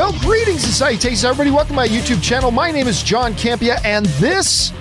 Well, greetings and salutations, everybody. Welcome to my YouTube channel. My name is John Campea, and this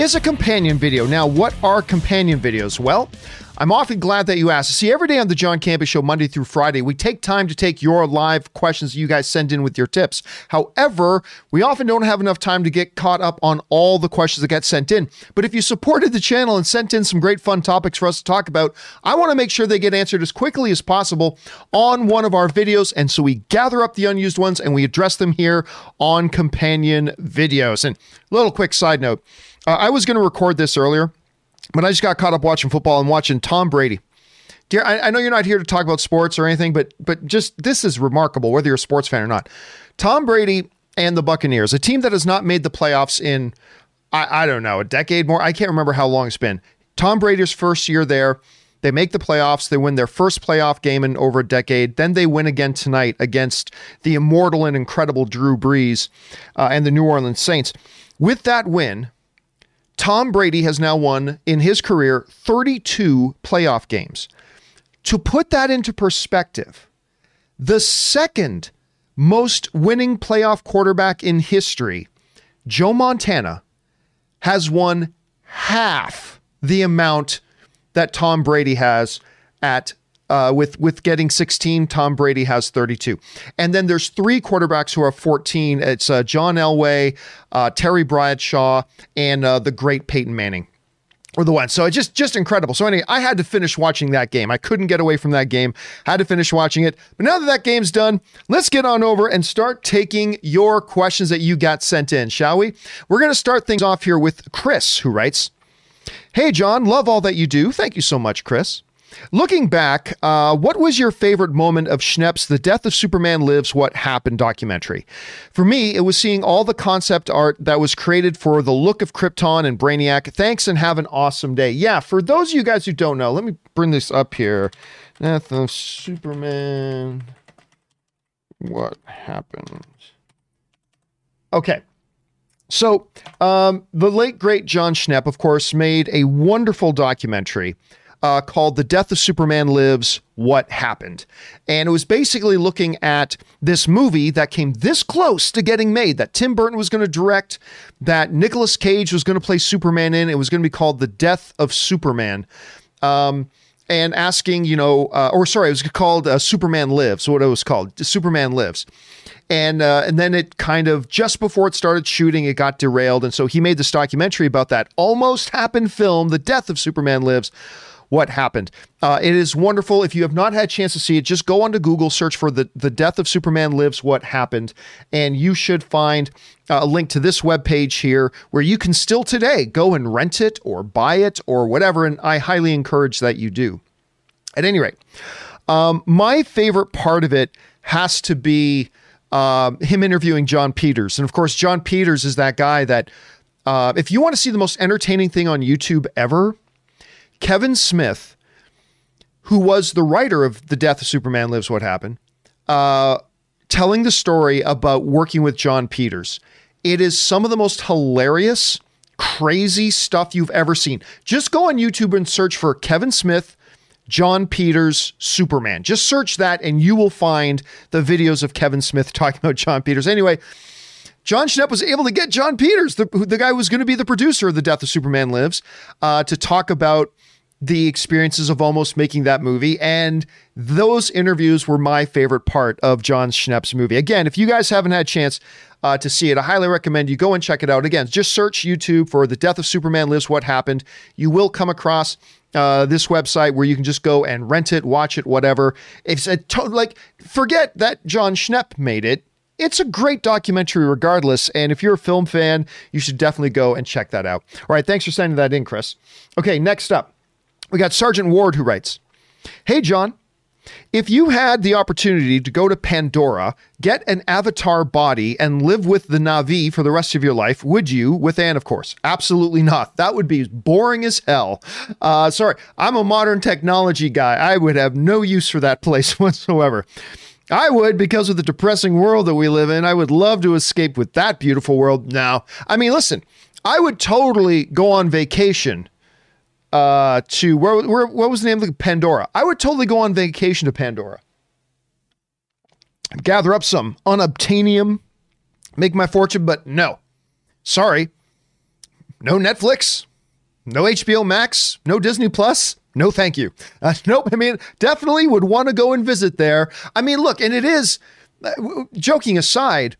is a companion video. Now, what are companion videos? Well, I'm often glad that you asked. See, every day on the John Campea Show, Monday through Friday, we take time to take your live questions that you guys send in with your tips. However, we often don't have enough time to get caught up on all the questions that get sent in. But if you supported the channel and sent in some great fun topics for us to talk about, I want to make sure they get answered as quickly as possible on one of our videos. And so we gather up the unused ones and we address them here on companion videos. And little quick side note uh, I was going to record this earlier but I just got caught up watching football and watching Tom Brady. Dear, I, I know you're not here to talk about sports or anything, but but just this is remarkable, whether you're a sports fan or not. Tom Brady and the Buccaneers, a team that has not made the playoffs in I, I don't know a decade more. I can't remember how long it's been. Tom Brady's first year there. They make the playoffs. They win their first playoff game in over a decade. Then they win again tonight against the immortal and incredible Drew Brees uh, and the New Orleans Saints. With that win, Tom Brady has now won in his career 32 playoff games. To put that into perspective, the second most winning playoff quarterback in history, Joe Montana, has won half the amount that Tom Brady has at uh, with with getting 16, Tom Brady has 32, and then there's three quarterbacks who are 14. It's uh, John Elway, uh, Terry Bradshaw, and uh, the great Peyton Manning. Or the one. So it's just just incredible. So anyway, I had to finish watching that game. I couldn't get away from that game. Had to finish watching it. But now that that game's done, let's get on over and start taking your questions that you got sent in, shall we? We're to start things off here with Chris, who writes, "Hey John, love all that you do. Thank you so much, Chris." Looking back, uh, what was your favorite moment of Schnepp's The Death of Superman Lives What Happened documentary? For me, it was seeing all the concept art that was created for the look of Krypton and Brainiac. Thanks and have an awesome day. Yeah, for those of you guys who don't know, let me bring this up here. Death of Superman. What happened? Okay. So, um, the late, great Jon Schnepp, of course, made a wonderful documentary uh, called The Death of Superman Lives What Happened. And it was basically looking at this movie that came this close to getting made, that Tim Burton was going to direct, that Nicolas Cage was going to play Superman in. It was going to be called The Death of Superman. Um, and asking, you know, uh, or sorry, it was called uh, Superman Lives, what it was called, Superman Lives. And uh, and then it kind of just before it started shooting, it got derailed, and so he made this documentary about that almost happened film, The Death of Superman Lives, what happened. Uh, it is wonderful. If you have not had a chance to see it, just go onto Google, search for the, the Death of Superman Lives, What Happened, and you should find uh, a link to this webpage here where you can still today go and rent it or buy it or whatever. And I highly encourage that you do. At any rate, um, my favorite part of it has to be um, him interviewing Jon Peters. And of course, Jon Peters is that guy that, uh, if you want to see the most entertaining thing on YouTube ever, Kevin Smith, who was the writer of The Death of Superman Lives What Happened, uh, telling the story about working with Jon Peters. It is some of the most hilarious, crazy stuff you've ever seen. Just go on YouTube and search for Kevin Smith, Jon Peters, Superman. Just search that and you will find the videos of Kevin Smith talking about Jon Peters. Anyway, Jon Schnepp was able to get Jon Peters, the, the guy who was going to be the producer of The Death of Superman Lives, uh, to talk about the experiences of almost making that movie. And those interviews were my favorite part of Jon Schnepp's movie. Again, if you guys haven't had a chance uh, to see it, I highly recommend you go and check it out. Again, just search YouTube for The Death of Superman Lives What Happened. You will come across uh, this website where you can just go and rent it, watch it, whatever. It's a to- like, forget that Jon Schnepp made it. It's a great documentary regardless. And if you're a film fan, you should definitely go and check that out. All right. Thanks for sending that in, Chris. Okay. Next up. We got Sergeant Ward who writes Hey, John. If you had the opportunity to go to Pandora, get an avatar body, and live with the Na'vi for the rest of your life, would you? With Anne, of course. Absolutely not. That would be boring as hell. Uh, sorry, I'm a modern technology guy. I would have no use for that place whatsoever. I would because of the depressing world that we live in. I would love to escape with that beautiful world. Now, I mean, listen, I would totally go on vacation uh, to where, where what was the name of the Pandora? I would totally go on vacation to Pandora. gather up some unobtainium, make my fortune, but no. Sorry. No Netflix, no HBO Max, no Disney Plus. No, thank you. Uh, nope. I mean, definitely would want to go and visit there. I mean, look, and it is, uh, joking aside,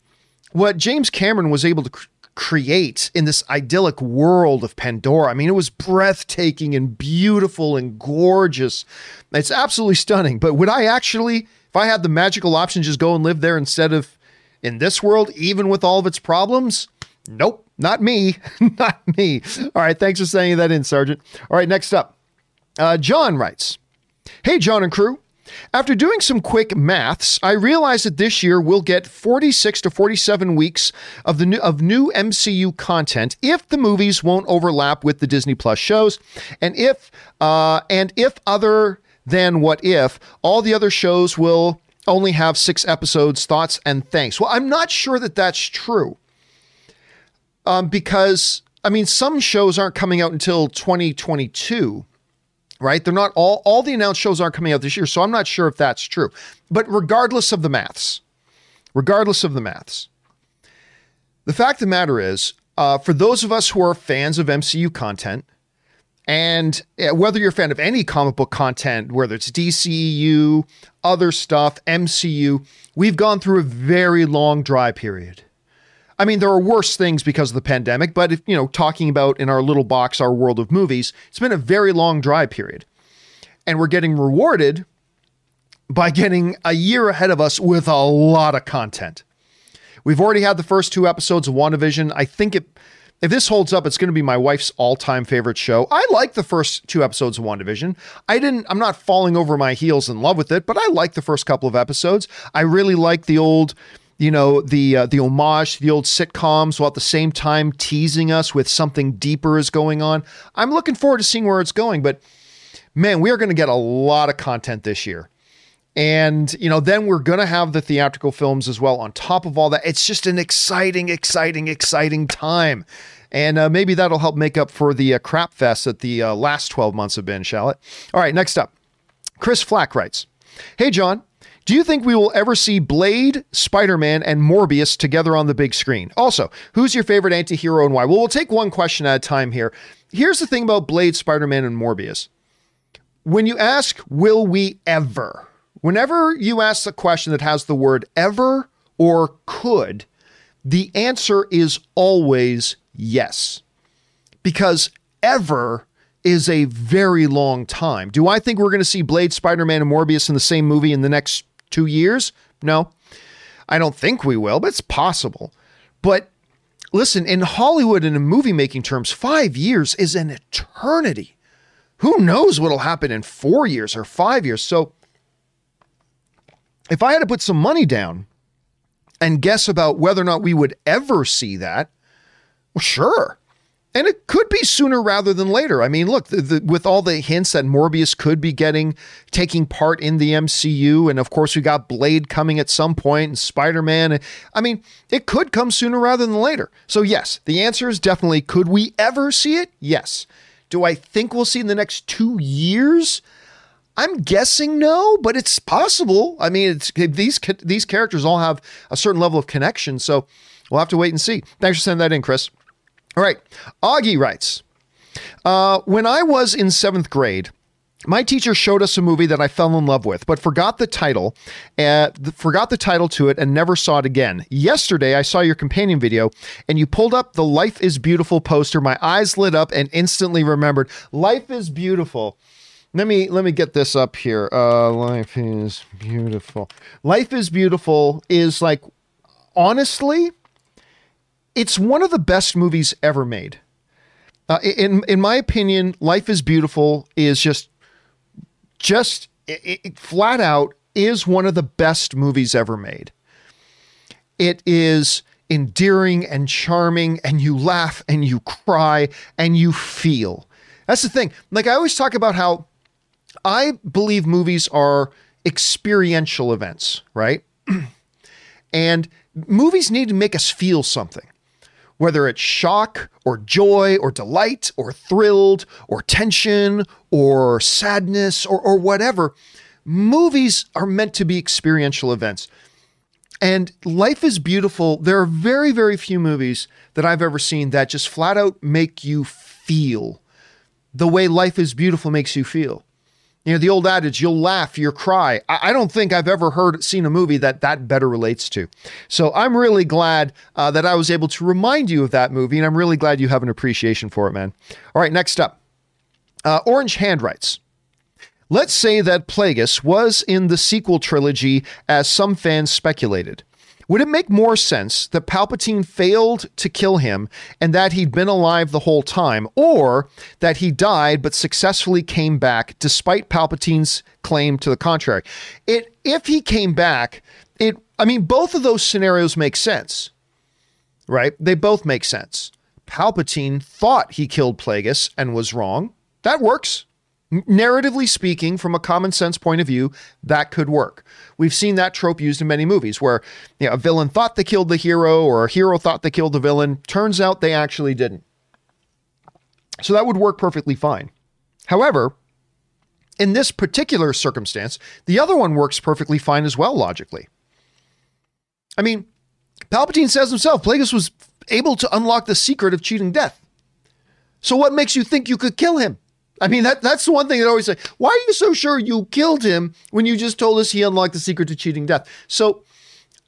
what James Cameron was able to create in this idyllic world of Pandora. I mean, it was breathtaking and beautiful and gorgeous. It's absolutely stunning. But would I actually, if I had the magical option, just go and live there instead of in this world, even with all of its problems? Nope, not me. not me. All right, thanks for saying that in, Sergeant. All right, next up. Uh, John writes Hey, John and crew. After doing some quick maths, I realized that this year we'll get 46 to 47 weeks of the new, of new MCU content if the movies won't overlap with the Disney Plus shows, and if uh, and if other than what if all the other shows will only have six episodes. Thoughts and thanks. Well, I'm not sure that that's true, um, because I mean some shows aren't coming out until 2022 right? They're not all all the announced shows aren't coming out this year, so I'm not sure if that's true. But regardless of the maths, regardless of the maths, the fact of the matter is, uh, for those of us who are fans of MCU content, and whether you're a fan of any comic book content, whether it's DCEU, other stuff, MCU, we've gone through a very long dry period. I mean, there are worse things because of the pandemic, but if, you know, talking about in our little box, our world of movies, it's been a very long dry period. And we're getting rewarded by getting a year ahead of us with a lot of content. We've already had the first two episodes of WandaVision. I think it if this holds up, it's going to be my wife's all-time favorite show. I like the first two episodes of WandaVision. I didn't I'm not falling over my heels in love with it, but I like the first couple of episodes. I really like the old you know the uh, the homage to the old sitcoms while at the same time teasing us with something deeper is going on. I'm looking forward to seeing where it's going, but man, we are going to get a lot of content this year. And, you know, then we're going to have the theatrical films as well on top of all that. It's just an exciting, exciting, exciting time. And uh, maybe that'll help make up for the uh, crap fest that the uh, last 12 months have been, shall it? All right, next up. Chris Flack writes Hey, John, do you think we will ever see Blade, Spider Man, and Morbius together on the big screen? Also, who's your favorite anti hero and why? Well, we'll take one question at a time here. Here's the thing about Blade, Spider Man, and Morbius. When you ask, will we ever? Whenever you ask a question that has the word ever or could, the answer is always yes. Because ever is a very long time. Do I think we're going to see Blade, Spider Man, and Morbius in the same movie in the next two years? No, I don't think we will, but it's possible. But listen, in Hollywood and in movie making terms, five years is an eternity. Who knows what'll happen in four years or five years? So, if I had to put some money down and guess about whether or not we would ever see that, well, sure. And it could be sooner rather than later. I mean, look, the, the, with all the hints that Morbius could be getting taking part in the MCU, and of course we got Blade coming at some point, and Spider Man. I mean, it could come sooner rather than later. So yes, the answer is definitely: Could we ever see it? Yes. Do I think we'll see in the next two years? I'm guessing no, but it's possible. I mean, it's these these characters all have a certain level of connection, so we'll have to wait and see. Thanks for sending that in, Chris. All right. Augie writes uh, When I was in seventh grade, my teacher showed us a movie that I fell in love with, but forgot the title, uh, forgot the title to it, and never saw it again. Yesterday, I saw your companion video, and you pulled up the "Life Is Beautiful" poster. My eyes lit up and instantly remembered. Life is beautiful. Let me let me get this up here. Uh, Life is beautiful. Life is beautiful is like honestly it's one of the best movies ever made. Uh, in in my opinion, Life is Beautiful is just just it, it, flat out is one of the best movies ever made. It is endearing and charming, and you laugh and you cry and you feel. That's the thing. Like I always talk about how I believe movies are experiential events, right? and movies need to make us feel something whether it's shock or joy or delight or thrilled or tension or sadness or, or whatever, movies are meant to be experiential events. And Life is Beautiful, there are very, very few movies that I've ever seen that just flat out make you feel the way Life is Beautiful makes you feel. You know, the old adage, you'll laugh, you'll cry. I, I don't think I've ever heard, seen a movie that that better relates to. So I'm really glad uh, that I was able to remind you of that movie, and I'm really glad you have an appreciation for it, man. All right, next up. Uh, Orange Hand writes, Let's say that Plagueis was in the sequel trilogy as some fans speculated. Would it make more sense that Palpatine failed to kill him and that he'd been alive the whole time, or that he died but successfully came back despite Palpatine's claim to the contrary? It if he came back, it I mean both of those scenarios make sense. Right? They both make sense. Palpatine thought he killed Plagueis and was wrong. That works narratively speaking, from a common sense point of view, that could work. We've seen that trope used in many movies where you know, a villain thought they killed the hero or a hero thought they killed the villain. Turns out they actually didn't. So that would work perfectly fine. However, in this particular circumstance, the other one works perfectly fine as well, logically. I mean, Palpatine says himself Plagueis was able to unlock the secret of cheating death. So what makes you think you could kill him? I mean, that that's the one thing that I always say. Why are you so sure you killed him when you just told us he unlocked the secret to cheating death? So,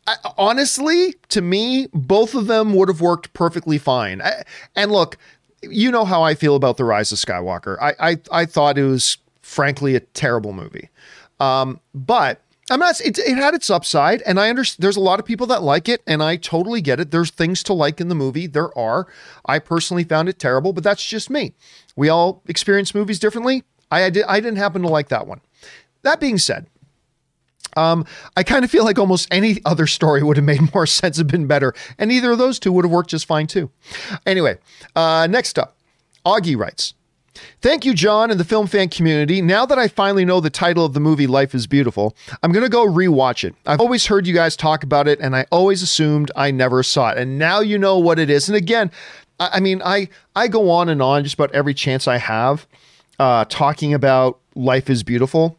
I, honestly, to me, both of them would have worked perfectly fine. I, and look, you know how I feel about the Rise of Skywalker. I I, I thought it was frankly a terrible movie, um, but I'm not. It, it had its upside, and I understand. There's a lot of people that like it, and I totally get it. There's things to like in the movie. There are. I personally found it terrible, but that's just me. We all experience movies differently. I, I did. I didn't happen to like that one. That being said, um, I kind of feel like almost any other story would have made more sense and been better, and either of those two would have worked just fine too. Anyway, uh, next up, Augie writes. Thank you, John, and the film fan community. Now that I finally know the title of the movie Life is Beautiful, I'm going to go rewatch it. I've always heard you guys talk about it, and I always assumed I never saw it. And now you know what it is. And again, I, mean, I, I go on and on just about every chance I have uh, talking about Life is Beautiful.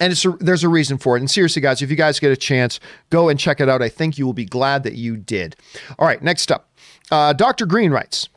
And it's a, there's a reason for it. And seriously, guys, if you guys get a chance, go and check it out. I think you will be glad that you did. All right, next up. Uh, Dr. Green writes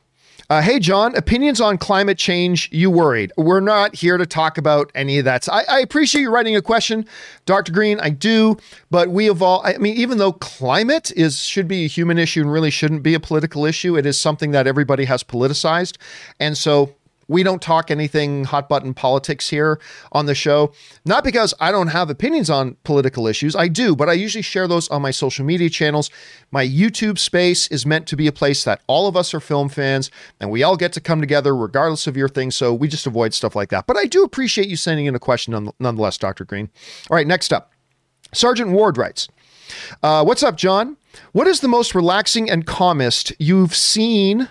uh, hey, John, opinions on climate change. You worried? We're not here to talk about any of that. I, I, appreciate you writing a question, Dr. Green. I do, but we evolve. I mean, even though climate is should be a human issue and really shouldn't be a political issue, it is something that everybody has politicized, and so we don't talk anything hot button politics here on the show. Not because I don't have opinions on political issues, I do, but I usually share those on my social media channels. My YouTube space is meant to be a place that all of us are film fans and we all get to come together regardless of your thing. So we just avoid stuff like that. But I do appreciate you sending in a question nonetheless, Dr. Green. All right, next up. Sergeant Ward writes, uh, What's up, John? What is the most relaxing and calmest you've seen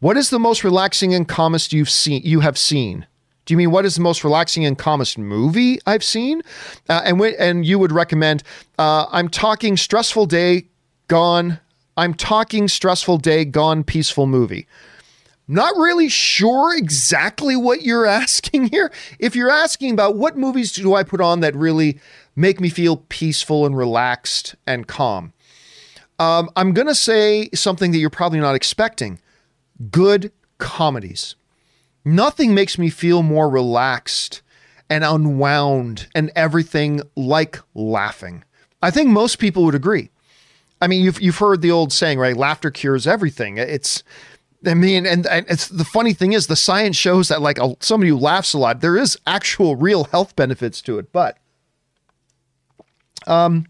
what is the most relaxing and calmest you've seen you have seen? Do you mean what is the most relaxing and calmest movie I've seen? Uh, and and you would recommend? Uh, I'm talking stressful day gone. I'm talking stressful day gone peaceful movie. Not really sure exactly what you're asking here. If you're asking about what movies do I put on that really make me feel peaceful and relaxed and calm, um, I'm to say something that you're probably not expecting good comedies. Nothing makes me feel more relaxed and unwound and everything like laughing. I think most people would agree. I mean, you've you've heard the old saying, right? Laughter cures everything. It's I mean, and, and it's the funny thing is the science shows that like a, somebody who laughs a lot, there is actual real health benefits to it. But, um,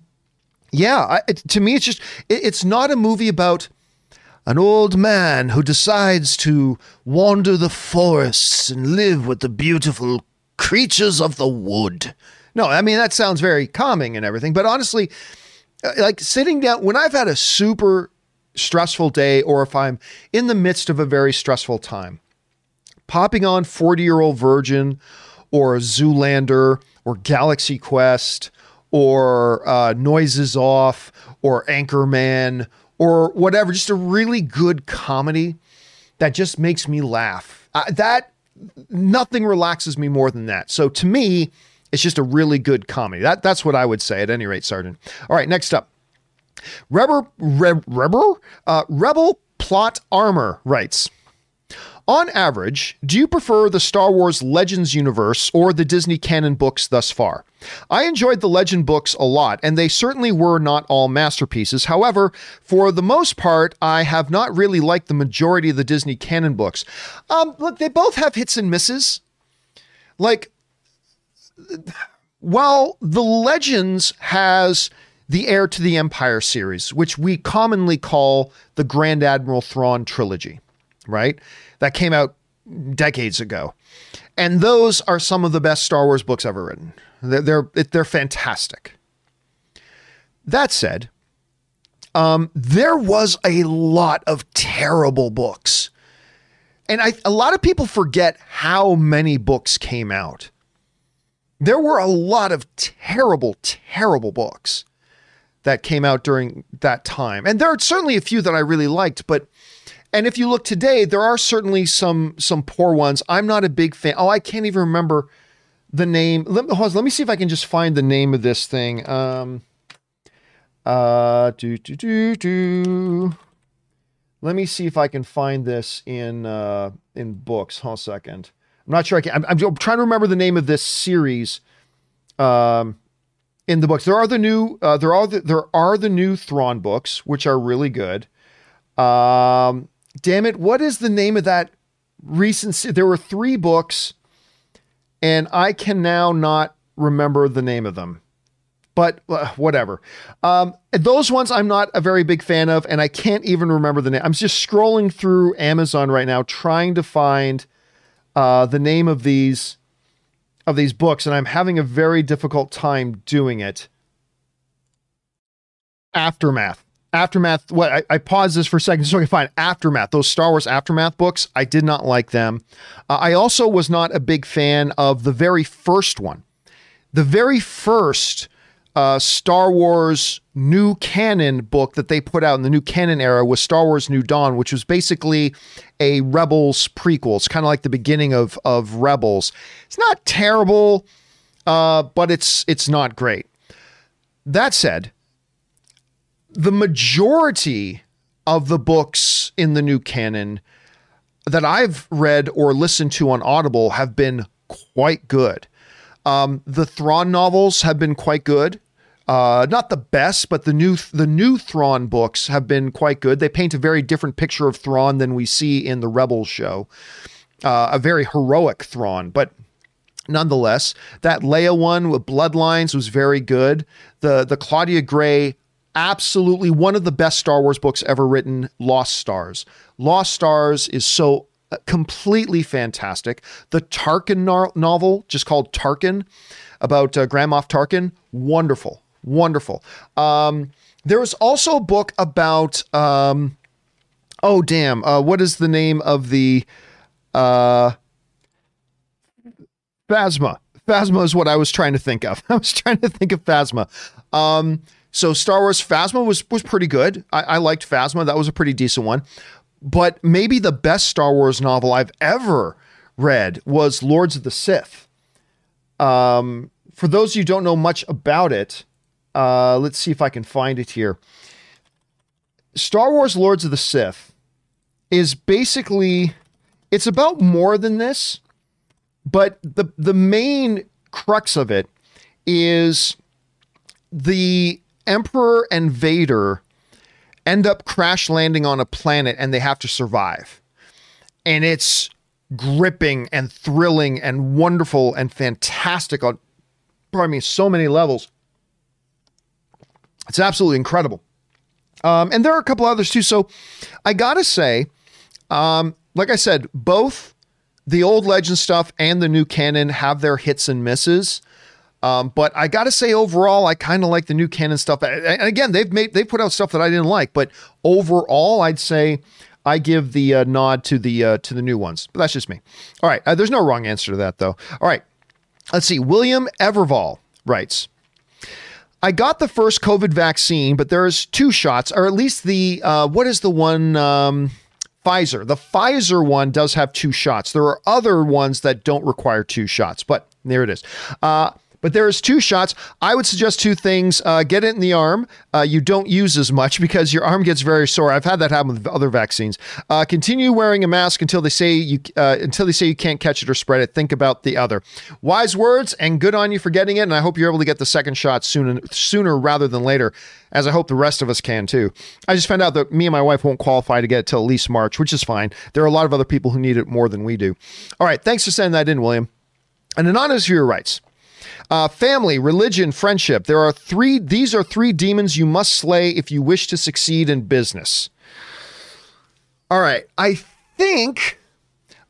yeah, I, it, to me, it's just it, it's not a movie about an old man who decides to wander the forests and live with the beautiful creatures of the wood. No, I mean, that sounds very calming and everything, but honestly, uh, like sitting down, when I've had a super stressful day or if I'm in the midst of a very stressful time, popping on 40 year old virgin or Zoolander or Galaxy Quest or uh, Noises Off or Anchorman or whatever, just a really good comedy that just makes me laugh. Uh, that nothing relaxes me more than that. So to me, It's just a really good comedy. That that's what I would say at any rate, Sergeant. All right, next up. Rebel Re, Rebel uh, Rebel Plot Armor writes. On average, do you prefer the Star Wars Legends universe or the Disney canon books thus far? I enjoyed the Legend books a lot, and they certainly were not all masterpieces. However, for the most part, I have not really liked the majority of the Disney canon books. Um, look, they both have hits and misses. Like, while the Legends has the Heir to the Empire series, which we commonly call the Grand Admiral Thrawn trilogy, right? that came out decades ago. And those are some of the best Star Wars books ever written. They're they're, they're fantastic. That said, um, there was a lot of terrible books. And I, a lot of people forget how many books came out. There were a lot of terrible, terrible books that came out during that time. And there are certainly a few that I really liked, but and if you look today, there are certainly some some poor ones. I'm not a big fan. Oh, I can't even remember the name. Let, let me see if I can just find the name of this thing. Um, uh, do do do. Let me see if I can find this in uh, in books. Hold a second. I'm not sure I can. I'm, I'm trying to remember the name of this series. Um, in the books, there are the new uh, there are the, there are the new Thrawn books, which are really good. Um, damn it, what is the name of that recent? There were three books, and I can now not remember the name of them. But uh, whatever. Um, those ones I'm not a very big fan of, and I can't even remember the name. I'm just scrolling through Amazon right now trying to find uh, the name of these of these books, and I'm having a very difficult time doing it. Aftermath. Aftermath. What I, I paused this for a second so I can find Aftermath. Those Star Wars Aftermath books. I did not like them. Uh, I also was not a big fan of the very first one. The very first uh, Star Wars New Canon book that they put out in the New Canon era was Star Wars New Dawn, which was basically a Rebels prequel. It's kind of like the beginning of of Rebels. It's not terrible, uh, but it's it's not great. That said, the majority of the books in the new canon that I've read or listened to on Audible have been quite good. Um, the Thrawn novels have been quite good. Uh, not the best, but the new the new Thrawn books have been quite good. They paint a very different picture of Thrawn than we see in the Rebels show. Uh, a very heroic Thrawn, but nonetheless, that Leia one with Bloodlines was very good. The the Claudia Gray absolutely one of the best Star Wars books ever written, Lost Stars. Lost Stars is so uh, completely fantastic. The Tarkin no- novel, just called Tarkin, about uh, Grand Moff Tarkin, wonderful, wonderful. Um, there was also a book about, um, oh damn, uh, what is the name of the uh, Phasma? Phasma is what I was trying to think of. I was trying to think of Phasma. Um, so Star Wars Phasma was was pretty good. I, I liked Phasma. That was a pretty decent one. But maybe the best Star Wars novel I've ever read was Lords of the Sith. Um, for those who don't know much about it, uh, let's see if I can find it here. Star Wars Lords of the Sith is basically it's about more than this, but the the main crux of it is the Emperor and Vader end up crash landing on a planet and they have to survive. And it's gripping and thrilling and wonderful and fantastic on, pardon me, so many levels. It's absolutely incredible. Um, and there are a couple others too. So I got to say, um, like I said, both the old legend stuff and the new canon have their hits and misses. Um, but I got to say, overall, I kind of like the new canon stuff. And again, they've made they put out stuff that I didn't like, but overall, I'd say I give the uh, nod to the uh, to the new ones. But that's just me. All right, uh, there's no wrong answer to that though. All right, let's see. William Everval writes. I got the first COVID vaccine, but there's two shots, or at least the uh, what is the one um, Pfizer? The Pfizer one does have two shots. There are other ones that don't require two shots, but there it is. But there is two shots. I would suggest two things. Uh, get it in the arm. Uh, you don't use as much because your arm gets very sore. I've had that happen with other vaccines. Uh, continue wearing a mask until they say you uh, until they say you can't catch it or spread it. Think about the other. Wise words and good on you for getting it. And I hope you're able to get the second shot soon sooner rather than later, as I hope the rest of us can too. I just found out that me and my wife won't qualify to get it till at least March, which is fine. There are a lot of other people who need it more than we do. All right, thanks for sending that in, William. An anonymous viewer writes. Uh, family, religion, friendship. There are three, these are three demons you must slay if you wish to succeed in business. All right. I think,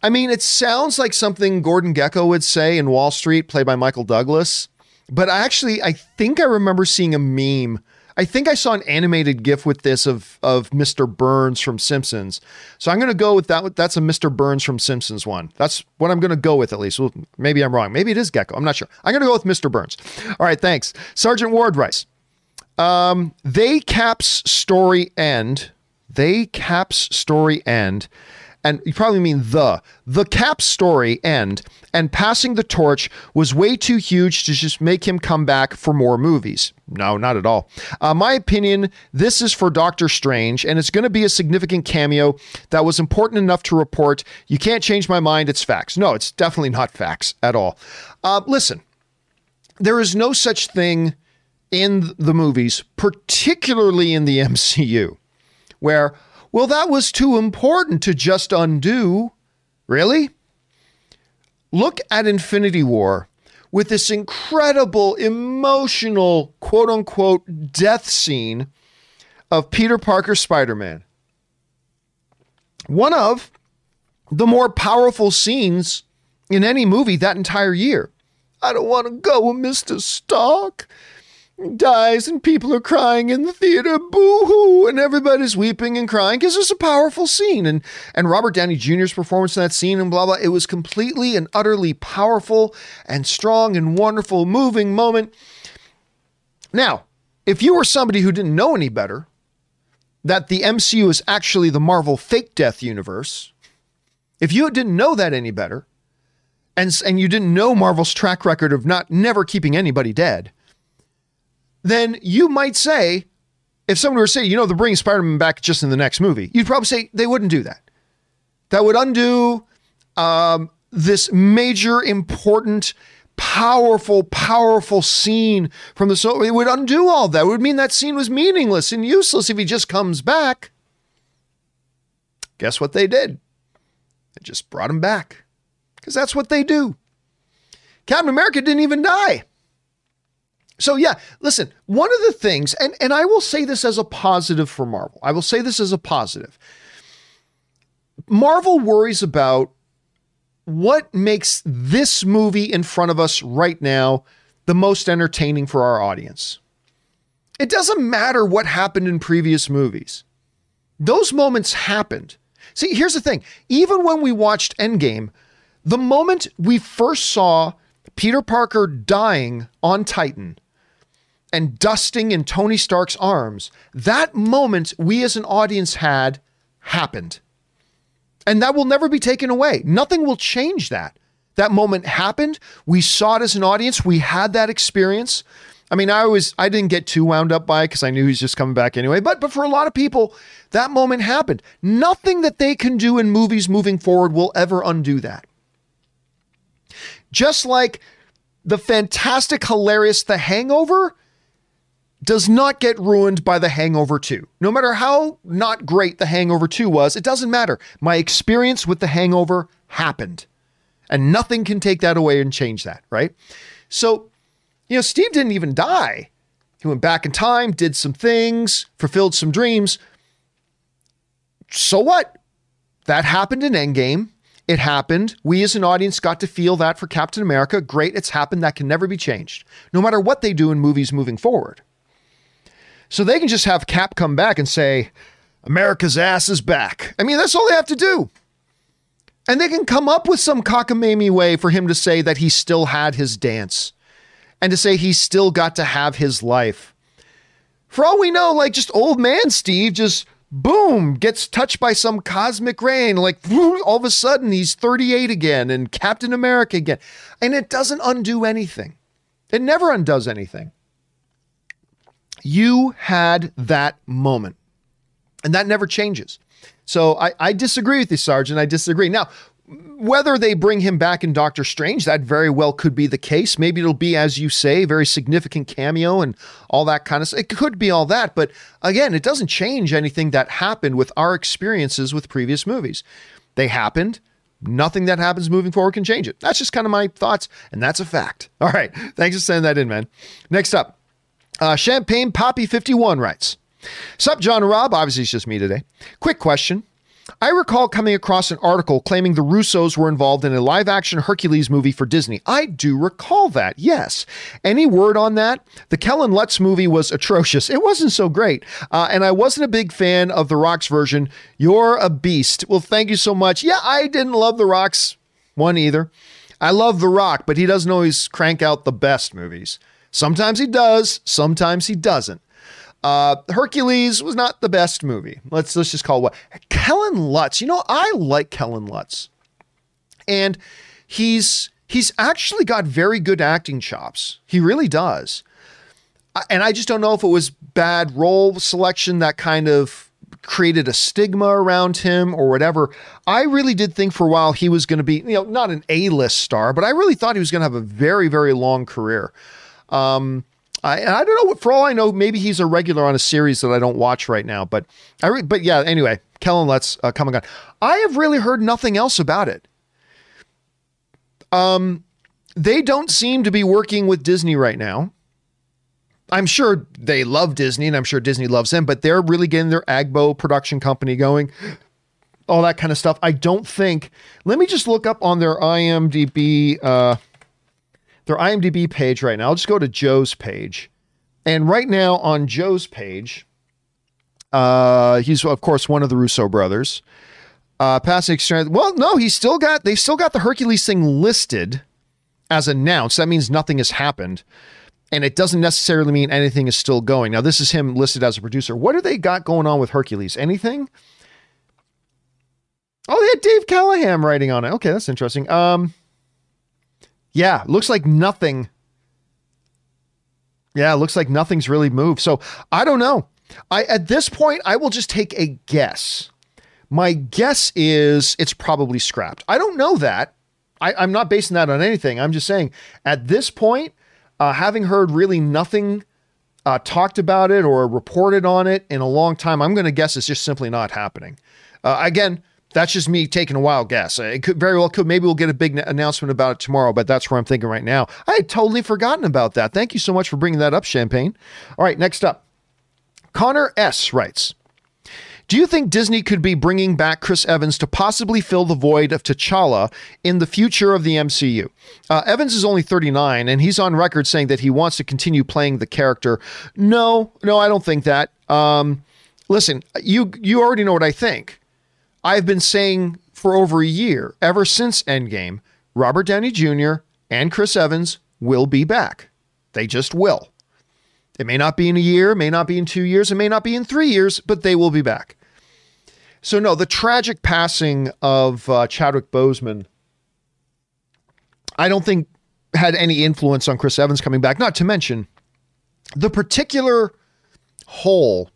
I mean, it sounds like something Gordon Gekko would say in Wall Street, played by Michael Douglas. But actually, I think I remember seeing a meme I think I saw an animated GIF with this of of Mr. Burns from Simpsons. So I'm going to go with that. That's a Mr. Burns from Simpsons one. That's what I'm going to go with at least. Well, maybe I'm wrong. Maybe it is Gekko. I'm not sure. I'm going to go with Mr. Burns. All right, thanks, Sergeant Ward Rice. Um, they caps story end. They caps story end and you probably mean the the cap story end and passing the torch was way too huge to just make him come back for more movies. No not at all. Uh, my opinion this is for doctor strange and it's going to be a significant cameo that was important enough to report. You can't change my mind it's facts. No it's definitely not facts at all. Uh, listen there is no such thing in the movies particularly in the mcu where well, that was too important to just undo. Really? Look at Infinity War with this incredible, emotional, quote unquote, death scene of Peter Parker Spider Man. One of the more powerful scenes in any movie that entire year. I don't want to go with Mr. Stark dies and people are crying in the theater, boo hoo, and everybody's weeping and crying because it's a powerful scene. And and Robert Downey Jr.'s performance in that scene and blah blah. It was completely and utterly powerful and strong and wonderful, moving moment. Now, if you were somebody who didn't know any better, that the MCU is actually the Marvel fake death universe, if you didn't know that any better, and and you didn't know Marvel's track record of not never keeping anybody dead then you might say, if someone were to say, you know, they're bringing Spider Man back just in the next movie, you'd probably say they wouldn't do that. That would undo um, this major, important, powerful, powerful scene from the so it would undo all that. It would mean that scene was meaningless and useless if he just comes back. Guess what they did? They just brought him back. Because that's what they do. Captain America didn't even die. So yeah, listen, one of the things, and, and I will say this as a positive for Marvel. I will say this as a positive. Marvel worries about what makes this movie in front of us right now the most entertaining for our audience. It doesn't matter what happened in previous movies. Those moments happened. See, here's the thing. Even when we watched Endgame, the moment we first saw Peter Parker dying on Titan, and dusting in Tony Stark's arms, that moment we as an audience had happened. And that will never be taken away. Nothing will change that. That moment happened. We saw it as an audience. We had that experience. I mean, I was I didn't get too wound up by it because I knew he's just coming back anyway. But but for a lot of people, that moment happened. Nothing that they can do in movies moving forward will ever undo that. Just like the fantastic, hilarious The Hangover does not get ruined by The Hangover 2. No matter how not great The Hangover 2 was, it doesn't matter. My experience with The Hangover happened. And nothing can take that away and change that, right? So, you know, Steve didn't even die. He went back in time, did some things, fulfilled some dreams. So what? That happened in Endgame. It happened. We as an audience got to feel that for Captain America. Great, it's happened. That can never be changed, no matter what they do in movies moving forward. So they can just have Cap come back and say, America's ass is back. I mean, that's all they have to do. And they can come up with some cockamamie way for him to say that he still had his dance and to say he still got to have his life. For all we know, like just old man Steve just boom gets touched by some cosmic rain. Like all of a sudden he's 38 again and Captain America again. And it doesn't undo anything. It never undoes anything. You had that moment, and that never changes. So I, I disagree with you, Sergeant. I disagree. Now, whether they bring him back in Doctor Strange, that very well could be the case. Maybe it'll be, as you say, very significant cameo and all that kind of stuff. It could be all that. But again, it doesn't change anything that happened with our experiences with previous movies. They happened. Nothing that happens moving forward can change it. That's just kind of my thoughts, and that's a fact. All right. Thanks for sending that in, man. Next up, uh, Champagne Poppy 51 writes Sup, John and Rob? Obviously, it's just me today. Quick question. I recall coming across an article claiming the Russos were involved in a live action Hercules movie for Disney. I do recall that, yes. Any word on that? The Kellen Lutz movie was atrocious. It wasn't so great. Uh, and I wasn't a big fan of The Rock's version. You're a beast. Well, thank you so much. Yeah, I didn't love The Rock's one either. I love The Rock, but he doesn't always crank out the best movies. Sometimes he does, sometimes he doesn't. Uh, Hercules was not the best movie. Let's let's just call what. Kellen Lutz. You know, I like Kellen Lutz, and he's he's actually got very good acting chops. He really does. And I just don't know if it was bad role selection that kind of created a stigma around him or whatever. I really did think for a while he was going to be, you know, not an A-list star, but I really thought he was going to have a very, very long career. Um, I, I don't know. For all I know, maybe he's a regular on a series that I don't watch right now. But I, re- but yeah. Anyway, Kellen Lutz uh, come and gone. I have really heard nothing else about it. Um, they don't seem to be working with Disney right now. I'm sure they love Disney, and I'm sure Disney loves them. But they're really getting their Agbo production company going. All that kind of stuff. I don't think. Let me just look up on their IMDb. Uh, their IMDb page right now. I'll just go to Joe's page. And right now on Joe's page, uh, he's of course one of the Russo brothers. Uh, passing experience. Well, no, he's still got. They've still got the Hercules thing listed as announced. That means nothing has happened, and it doesn't necessarily mean anything is still going. Now, this is him listed as a producer. What do they got going on with Hercules? Anything? Oh, they had Dave Callaham writing on it. Okay, that's interesting. Um, yeah, looks like nothing. Yeah, looks like nothing's really moved. So I don't know. I at this point I will just take a guess. My guess is it's probably scrapped. I don't know that. I, am not basing that on anything. I'm just saying at this point, uh, having heard really nothing uh, talked about it or reported on it in a long time, I'm going to guess it's just simply not happening. Uh, again, that's just me taking a wild guess. It could very well could. Maybe we'll get a big announcement about it tomorrow, but that's where I'm thinking right now. I had totally forgotten about that. Thank you so much for bringing that up, Champagne. All right, next up. Connor S. writes Do you think Disney could be bringing back Chris Evans to possibly fill the void of T'Challa in the future of the MCU? Uh, Evans is only 39, and he's on record saying that he wants to continue playing the character. No, no, I don't think that. Um, listen, you you already know what I think. I've been saying for over a year, ever since Endgame, Robert Downey Jr. and Chris Evans will be back. They just will. It may not be in a year, may not be in two years, it may not be in three years, but they will be back. So, no, the tragic passing of uh, Chadwick Boseman, I don't think had any influence on Chris Evans coming back, not to mention the particular hole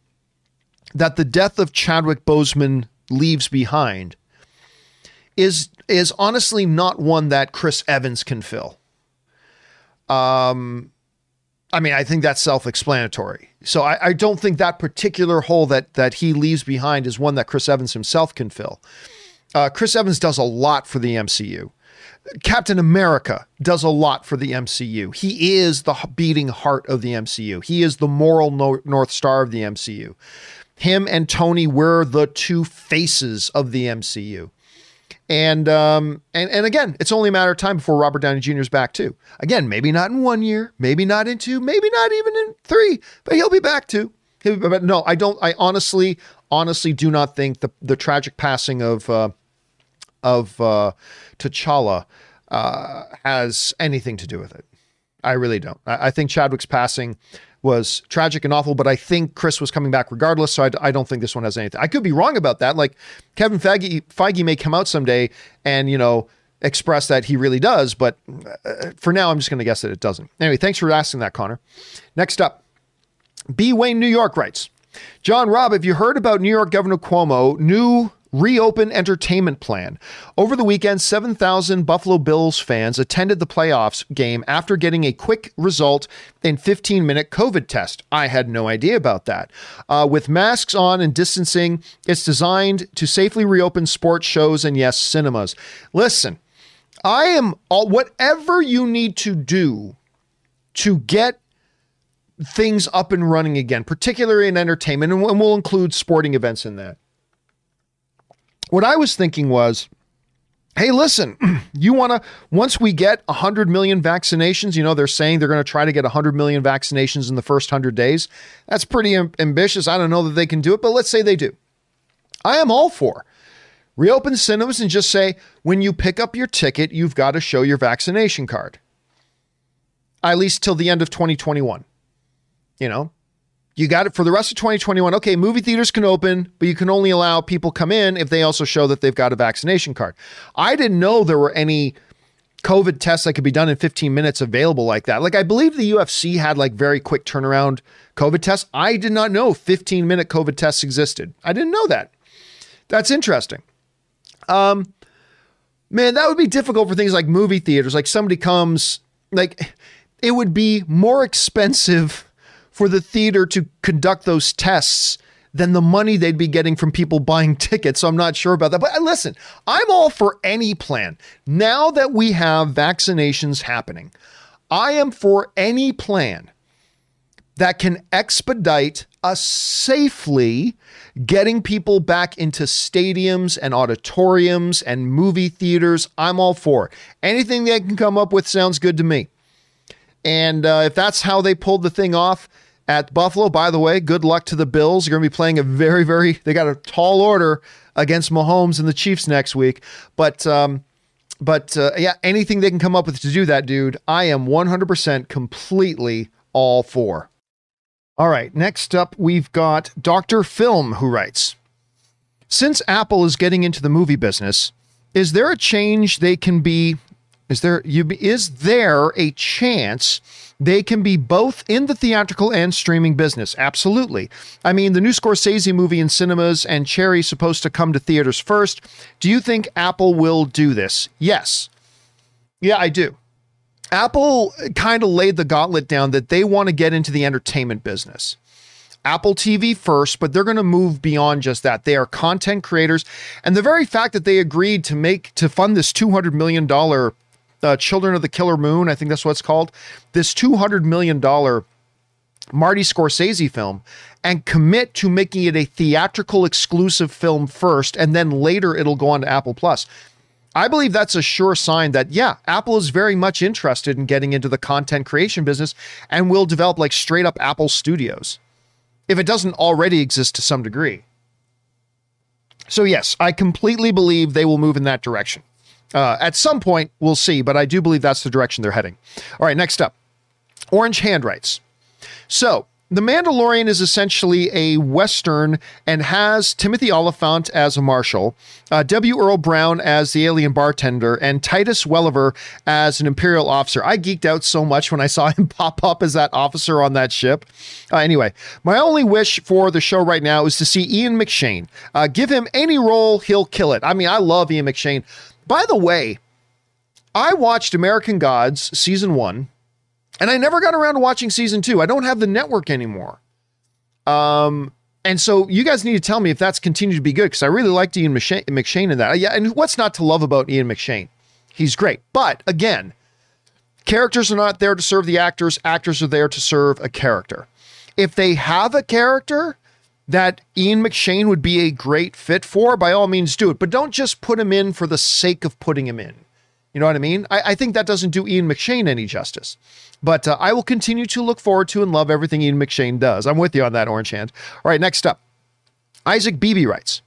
that the death of Chadwick Boseman leaves behind is is honestly not one that Chris Evans can fill. Um, I mean, I think that's self-explanatory. So I, I don't think that particular hole that that he leaves behind is one that Chris Evans himself can fill. Uh, Chris Evans does a lot for the MCU. Captain America does a lot for the MCU. He is the beating heart of the MCU. He is the moral no- north star of the MCU him and Tony were the two faces of the MCU. And um and and again, it's only a matter of time before Robert Downey Jr. is back too. Again, maybe not in one year, maybe not in two, maybe not even in three, but he'll be back too. Be, but no, I don't. I honestly, honestly do not think the the tragic passing of uh, of uh, T'Challa uh, has anything to do with it. I really don't. I, I think Chadwick's passing was tragic and awful, but I think Chris was coming back regardless. So I, I, don't think this one has anything. I could be wrong about that. Like Kevin Feige, Feige may come out someday and, you know, express that he really does, but uh, for now, I'm just going to guess that it doesn't. Anyway, thanks for asking that, Connor. Next up, B. Wayne, New York writes John Rob, have you heard about New York Governor Cuomo new reopen entertainment plan. Over the weekend, 7,000 Buffalo Bills fans attended the playoffs game after getting a quick result in 15 minute COVID test. I had no idea about that. Uh, with masks on and distancing, it's designed to safely reopen sports shows and, yes, cinemas. Listen, I am all whatever you need to do to get things up and running again, particularly in entertainment, and we'll include sporting events in that what I was thinking was, hey, listen, you want to, once we get 100 million vaccinations, you know, they're saying they're going to try to get 100 million vaccinations in the first 100 days. That's pretty ambitious. I don't know that they can do it, but let's say they do. I am all for reopen cinemas and just say, when you pick up your ticket, you've got to show your vaccination card. At least till the end of 2021. You know, you got it for the rest of 2021. Okay, movie theaters can open, but you can only allow people come in if they also show that they've got a vaccination card. I didn't know there were any COVID tests that could be done in 15 minutes available like that. Like I believe the UFC had like very quick turnaround COVID tests. I did not know 15 minute COVID tests existed. I didn't know that. That's interesting. Um man, that would be difficult for things like movie theaters. Like somebody comes like it would be more expensive for the theater to conduct those tests than the money they'd be getting from people buying tickets. So I'm not sure about that. But uh, listen, I'm all for any plan. Now that we have vaccinations happening, I am for any plan that can expedite us safely getting people back into stadiums and auditoriums and movie theaters. I'm all for it. Anything they can come up with sounds good to me. And uh, if that's how they pulled the thing off, at Buffalo. By the way, good luck to the Bills. You're going to be playing a very, very, they got a tall order against Mahomes and the Chiefs next week. But, um, but uh, yeah, anything they can come up with to do that, dude, I am 100% completely all for. All right, next up, we've got Dr. Film who writes Since Apple is getting into the movie business, is there a change they can be? Is there you is there a chance they can be both in the theatrical and streaming business. Absolutely. I mean, the new Scorsese movie in cinemas and Cherry supposed to come to theaters first. Do you think Apple will do this? Yes. Yeah, I do. Apple kind of laid the gauntlet down that they want to get into the entertainment business. Apple TV first, but they're going to move beyond just that. They are content creators, and the very fact that they agreed to make to fund this 200 million dollar uh, Children of the Killer Moon, I think that's what it's called, this $200 million Marty Scorsese film and commit to making it a theatrical exclusive film first, and then later it'll go on to Apple Plus. I believe that's a sure sign that, yeah, Apple is very much interested in getting into the content creation business and will develop like straight up Apple Studios if it doesn't already exist to some degree. So, yes, I completely believe they will move in that direction. Uh, at some point, we'll see, but I do believe that's the direction they're heading. All right, next up Orange Hand writes. So, the Mandalorian is essentially a Western and has Timothy Olyphant as a marshal, uh, W. Earl Brown as the alien bartender, and Titus Welliver as an Imperial officer. I geeked out so much when I saw him pop up as that officer on that ship. Uh, anyway, my only wish for the show right now is to see Ian McShane. Uh, give him any role, he'll kill it. I mean, I love Ian McShane. By the way, I watched American Gods season one, and I never got around to watching season two. I don't have the network anymore. Um, and so you guys need to tell me if that's continued to be good because I really liked Ian McShane in that. Yeah, and what's not to love about Ian McShane? He's great. But again, characters are not there to serve the actors, actors are there to serve a character. If they have a character that Ian McShane would be a great fit for, by all means do it. But don't just put him in for the sake of putting him in. You know what I mean? I, I think that doesn't do Ian McShane any justice. But uh, I will continue to look forward to and love everything Ian McShane does. I'm with you on that, Orange Hand. All right, next up. Isaac Beebe writes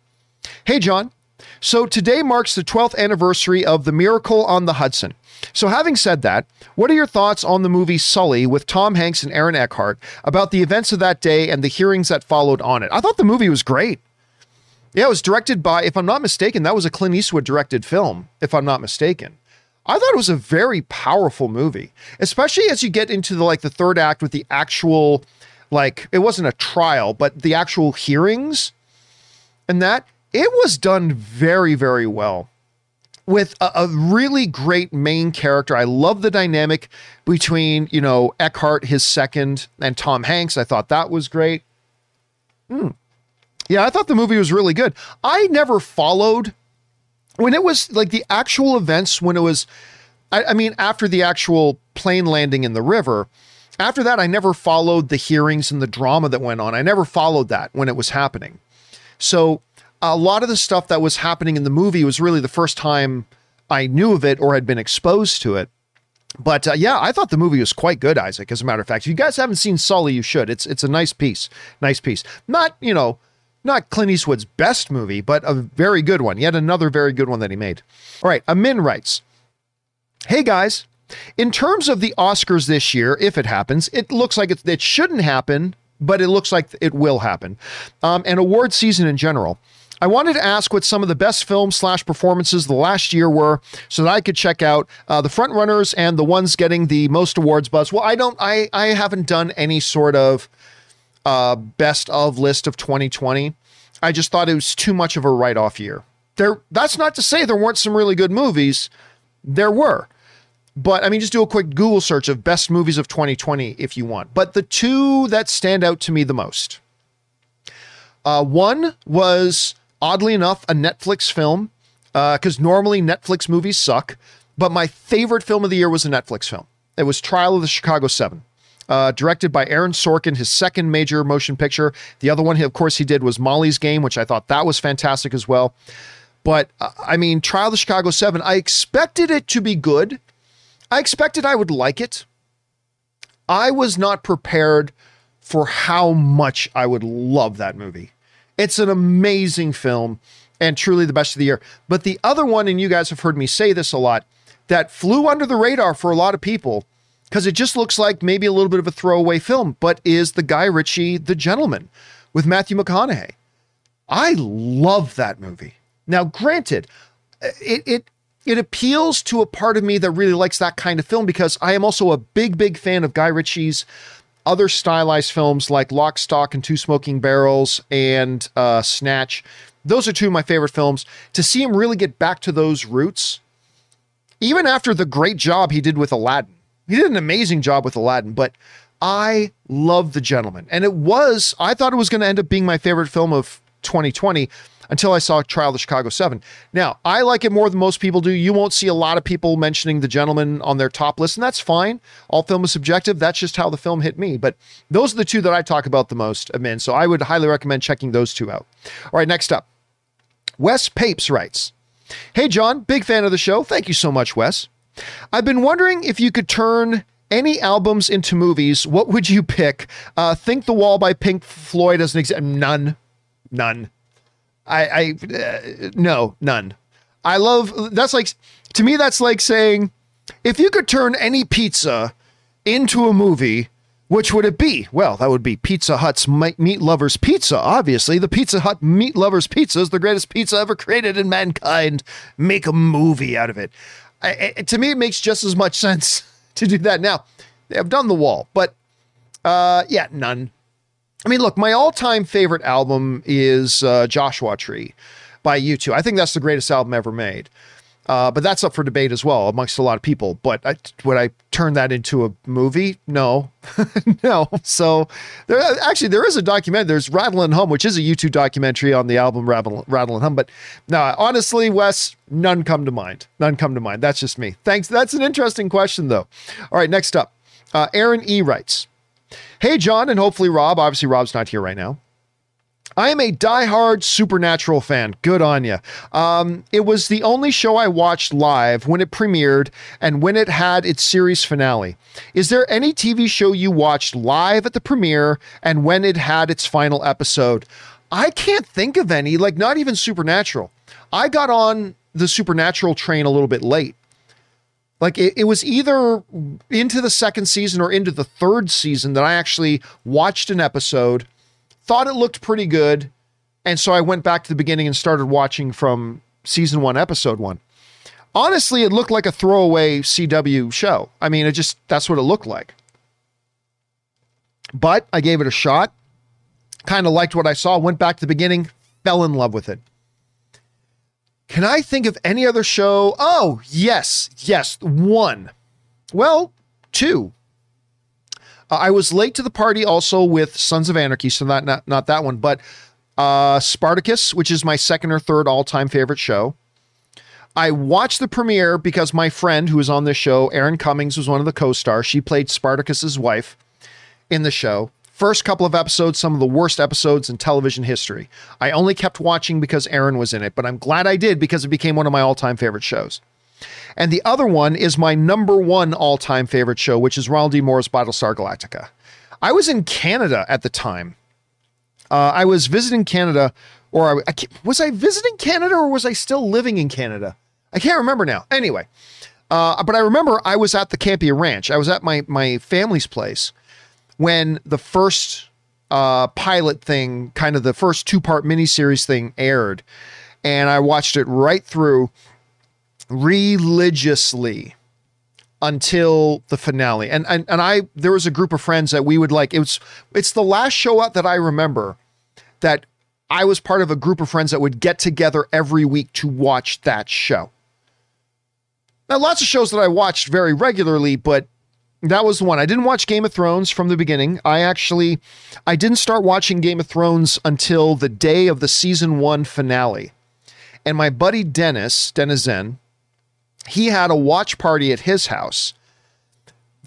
Hey, John. So today marks the 12th anniversary of The Miracle on the Hudson. So, having said that, what are your thoughts on the movie Sully with Tom Hanks and Aaron Eckhart about the events of that day and the hearings that followed on it? I thought the movie was great. Yeah, it was directed by, if I'm not mistaken, that was a Clint Eastwood directed film, if I'm not mistaken. I thought it was a very powerful movie, especially as you get into the like the third act with the actual like it wasn't a trial, but the actual hearings and that it was done very very well with a, a, really great main character. I love the dynamic between, you know, Eckhart, his second, and Tom Hanks. I thought that was great. Hmm. Yeah, I thought the movie was really good. I never followed when it was like the actual events when it was I, I, mean after the actual plane landing in the river after that i never followed the hearings and the drama that went on i never followed that when it was happening so a lot of the stuff that was happening in the movie was really the first time i knew of it or had been exposed to it but uh, yeah, I thought the movie was quite good, Isaac. As a matter of fact, if you guys haven't seen Sully, you should. It's it's a nice piece, nice piece. Not you know not Clint Eastwood's best movie, but a very good one. Yet another very good one that he made. All right, Amin writes Hey guys, in terms of the Oscars this year, if it happens, it looks like it, it shouldn't happen, but it looks like it will happen. Um, and award season in general. I wanted to ask what some of the best films slash performances the last year were, so that I could check out uh, the front runners and the ones getting the most awards buzz. Well, I don't, I, I haven't done any sort of uh, best of list of 2020. I just thought it was too much of a write off year. There, that's not to say there weren't some really good movies. There were. But I mean, just do a quick Google search of best movies of 2020 if you want. But the two that stand out to me the most uh, one was, oddly enough, a Netflix film, because uh, normally Netflix movies suck. But my favorite film of the year was a Netflix film. It was Trial of the Chicago Seven uh, directed by Aaron Sorkin, his second major motion picture. The other one, he, of course, he did was Molly's Game, which I thought that was fantastic as well. But uh, I mean, Trial of the Chicago Seven, I expected it to be good. I expected I would like it. I was not prepared for how much I would love that movie. It's an amazing film and truly the best of the year. But the other one, and you guys have heard me say this a lot, that flew under the radar for a lot of people because it just looks like maybe a little bit of a throwaway film, but is the Guy Ritchie The Gentleman with Matthew McConaughey. I love that movie. Now, granted, it it it appeals to a part of me that really likes that kind of film because I am also a big, big fan of Guy Ritchie's other stylized films like Lock, Stock, and Two Smoking Barrels and uh, Snatch. Those are two of my favorite films. To see him really get back to those roots, even after the great job he did with Aladdin, he did an amazing job with Aladdin, but I love The Gentleman. And it was, I thought it was going to end up being my favorite film of 2020 until I saw Trial of the Chicago 7. Now, I like it more than most people do. You won't see a lot of people mentioning The Gentleman on their top list, and that's fine. All film is subjective. That's just how the film hit me. But those are the two that I talk about the most, Amin. So I would highly recommend checking those two out. All right, next up. Wes Papes writes Hey, John, big fan of the show. Thank you so much, Wes. I've been wondering if you could turn any albums into movies, what would you pick? Uh, Think the Wall by Pink Floyd as an example. None. None. I, I uh, no, none. I love that's like to me that's like saying if you could turn any pizza into a movie, which would it be? Well, that would be Pizza Hut's Meat Lovers Pizza. Obviously, the Pizza Hut Meat Lovers Pizza is the greatest pizza ever created in mankind. Make a movie out of it. I, I, to me, it makes just as much sense to do that. Now, they have done the wall, but uh, yeah, none. I mean, look, my all-time favorite album is uh, Joshua Tree by U2. I think that's the greatest album ever made. Uh, but that's up for debate as well amongst a lot of people. But I, would I turn that into a movie? No, no. So there actually there is a documentary. There's Rattle and Hum, which is a U2 documentary on the album Rattle, Rattle and Hum. But now, honestly, Wes, none come to mind. None come to mind. That's just me. Thanks. That's an interesting question, though. All right, next up, uh, Aaron E writes, "Hey John, and hopefully Rob. Obviously, Rob's not here right now." I am a die-hard Supernatural fan. Good on you. Um, it was the only show I watched live when it premiered and when it had its series finale. Is there any TV show you watched live at the premiere and when it had its final episode? I can't think of any, like not even Supernatural. I got on the Supernatural train a little bit late. Like it, it, was either into the second season or into the third season that I actually watched an episode thought it looked pretty good, And so I went back to the beginning and started watching from season one, episode one. Honestly, it looked like a throwaway CW show. I mean, it just, that's what it looked like. But I gave it a shot, kind of liked what I saw, went back to the beginning, fell in love with it. Can I think of any other show? Oh, yes, yes, one. Well, two. Uh, I was late to the party also with Sons of Anarchy, so not not, not that one, but uh, Spartacus, which is my second or third all time favorite show. I watched the premiere because my friend who was on this show, Erin Cummings, was one of the co stars. She played Spartacus's wife in the show. First couple of episodes, some of the worst episodes in television history. I only kept watching because Erin was in it, but I'm glad I did because it became one of my all time favorite shows. And the other one is my number one all time favorite show, which is Ronald D. Moore's Battlestar Galactica. I was in Canada at the time. Uh, I was visiting Canada, or I, I, was I visiting Canada, or was I still living in Canada? I can't remember now. Anyway, uh, but I remember I was at the Campea Ranch. I was at my my family's place when the first uh, pilot thing, kind of the first two part miniseries thing, aired, and I watched it right through religiously until the finale. And, and and I there was a group of friends that we would like it was it's the last show out that I remember that I was part of a group of friends that would get together every week to watch that show. Now lots of shows that I watched very regularly, but that was one. I didn't watch Game of Thrones from the beginning. I actually I didn't start watching Game of Thrones until the day of the season 1 finale. And my buddy Dennis, Dennis Zen, he had a watch party at his house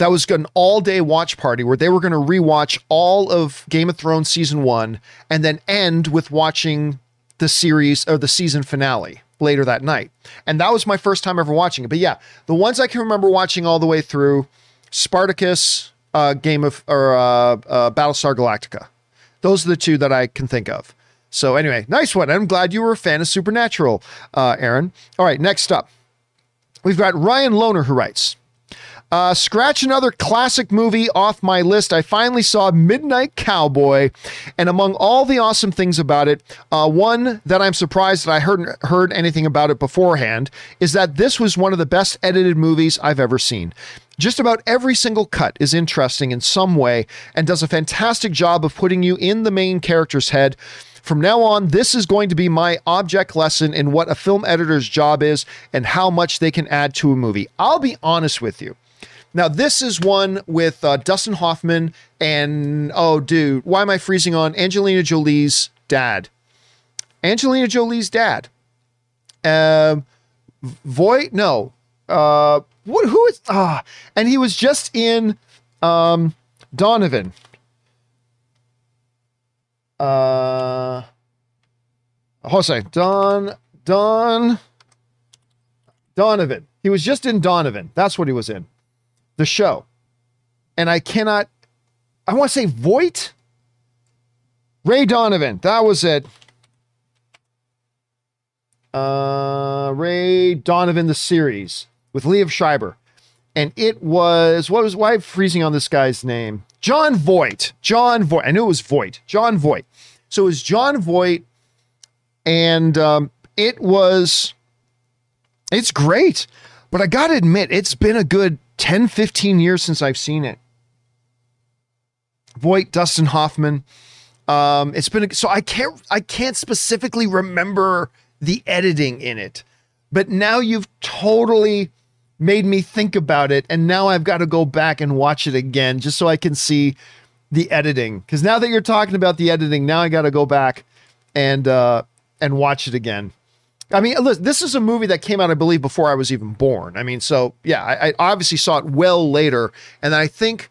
that was an all day watch party where they were going to rewatch all of Game of Thrones season one and then end with watching the series or the season finale later that night. And that was my first time ever watching it. But yeah, the ones I can remember watching all the way through Spartacus, uh, Game of, or uh, uh, Battlestar Galactica. Those are the two that I can think of. So anyway, nice one. I'm glad you were a fan of Supernatural, uh, Aaron. All right, next up. We've got Ryan Loner who writes, uh, scratch another classic movie off my list. I finally saw Midnight Cowboy, and among all the awesome things about it, uh, one that I'm surprised that I heard heard anything about it beforehand is that this was one of the best edited movies I've ever seen. Just about every single cut is interesting in some way and does a fantastic job of putting you in the main character's head from now on, this is going to be my object lesson in what a film editor's job is and how much they can add to a movie. I'll be honest with you. Now, this is one with uh, Dustin Hoffman and, oh, dude, why am I freezing on Angelina Jolie's dad? Angelina Jolie's dad. Um, Voight? No. Uh, what, who is, ah, and he was just in, um, Donovan. Uh, Jose Don Don Donovan. He was just in Donovan. That's what he was in. The show. And I cannot I want to say Voight. Ray Donovan. That was it. Uh Ray Donovan the series with Liev Schreiber. And it was what was why I'm freezing on this guy's name? Jon Voight. Jon Voight. I knew it was Voight. Jon Voight. So it was Jon Voight, and um, it was, it's great. But I got to admit, it's been a good 10, 15 years since I've seen it. Voight, Dustin Hoffman. Um, it's been so I can't I can't specifically remember the editing in it, but now you've totally made me think about it, and now I've got to go back and watch it again just so I can see the editing. Because now that you're talking about the editing, now I got to go back and uh, and watch it again. I mean, listen, this is a movie that came out, I believe, before I was even born. I mean, so yeah, I, I obviously saw it well later, and I think,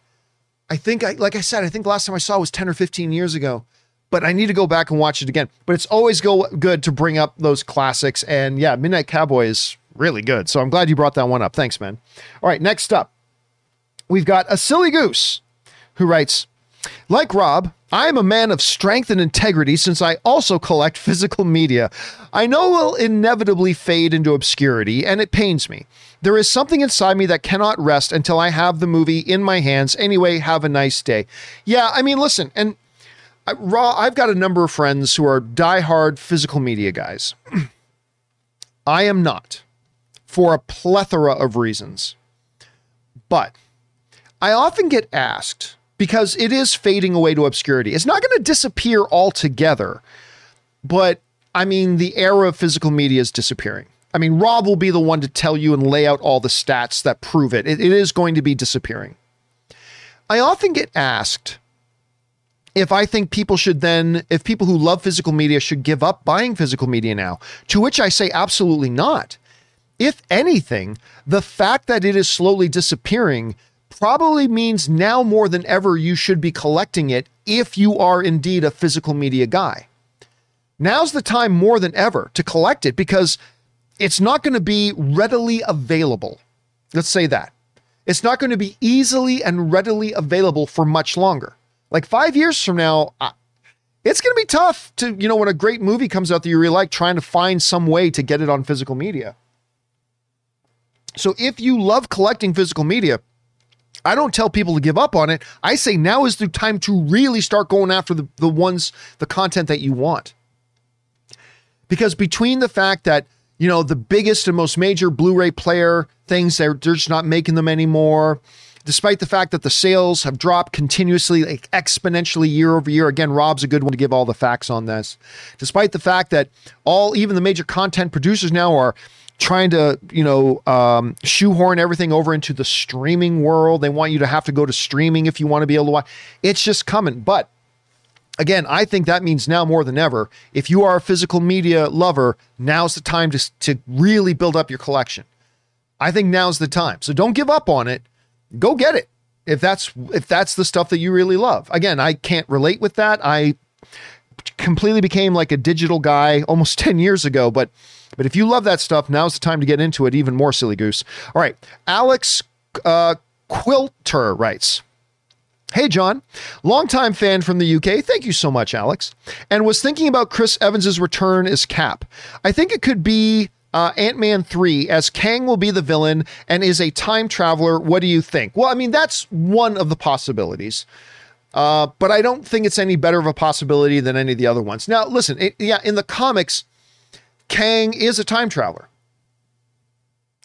I think, I, like I said, I think last time I saw it was ten or fifteen years ago. But I need to go back and watch it again. But it's always go good to bring up those classics, and yeah, Midnight Cowboy is really good. So I'm glad you brought that one up. Thanks, man. All right, next up, we've got a silly goose who writes, like Rob, I am a man of strength and integrity since I also collect physical media. I know will inevitably fade into obscurity, and it pains me. There is something inside me that cannot rest until I have the movie in my hands. Anyway, have a nice day. Yeah, I mean, listen, and uh, I, raw, I've got a number of friends who are diehard physical media guys. I am not for a plethora of reasons. But I often get asked because it is fading away to obscurity. It's not going to disappear altogether, but I mean, the era of physical media is disappearing. I mean, Rob will be the one to tell you and lay out all the stats that prove it. It, it is going to be disappearing. I often get asked if I think people should then, if people who love physical media should give up buying physical media now, to which I say absolutely not. If anything, the fact that it is slowly disappearing probably means now more than ever you should be collecting it if you are indeed a physical media guy. Now's the time more than ever to collect it because it's not going to be readily available. Let's say that. It's not going to be easily and readily available for much longer. Like five years from now, it's going to be tough to, you know, when a great movie comes out that you really like, trying to find some way to get it on physical media. So if you love collecting physical media, I don't tell people to give up on it. I say now is the time to really start going after the, the ones, the content that you want. Because between the fact that, you know, the biggest and most major Blu ray player things, they're, they're just not making them anymore, despite the fact that the sales have dropped continuously, like exponentially year over year. Again, Rob's a good one to give all the facts on this. Despite the fact that all, even the major content producers now are trying to, you know, um, shoehorn everything over into the streaming world. They want you to have to go to streaming if you want to be able to watch. It's just coming. But again, I think that means now more than ever, if you are a physical media lover, now's the time to, to really build up your collection. I think now's the time. So don't give up on it. Go get it. If that's if that's the stuff that you really love. Again, I can't relate with that. I completely became like a digital guy almost 10 years ago, but but if you love that stuff, now's the time to get into it even more silly goose. All right. Alex uh, Quilter writes, Hey, John, longtime fan from the UK. Thank you so much, Alex. And was thinking about Chris Evans's return as Cap. I think it could be uh, Ant Man 3, as Kang will be the villain and is a time traveler. What do you think? Well, I mean, that's one of the possibilities. Uh, but I don't think it's any better of a possibility than any of the other ones. Now, listen, it, yeah, in the comics, Kang is a time traveler.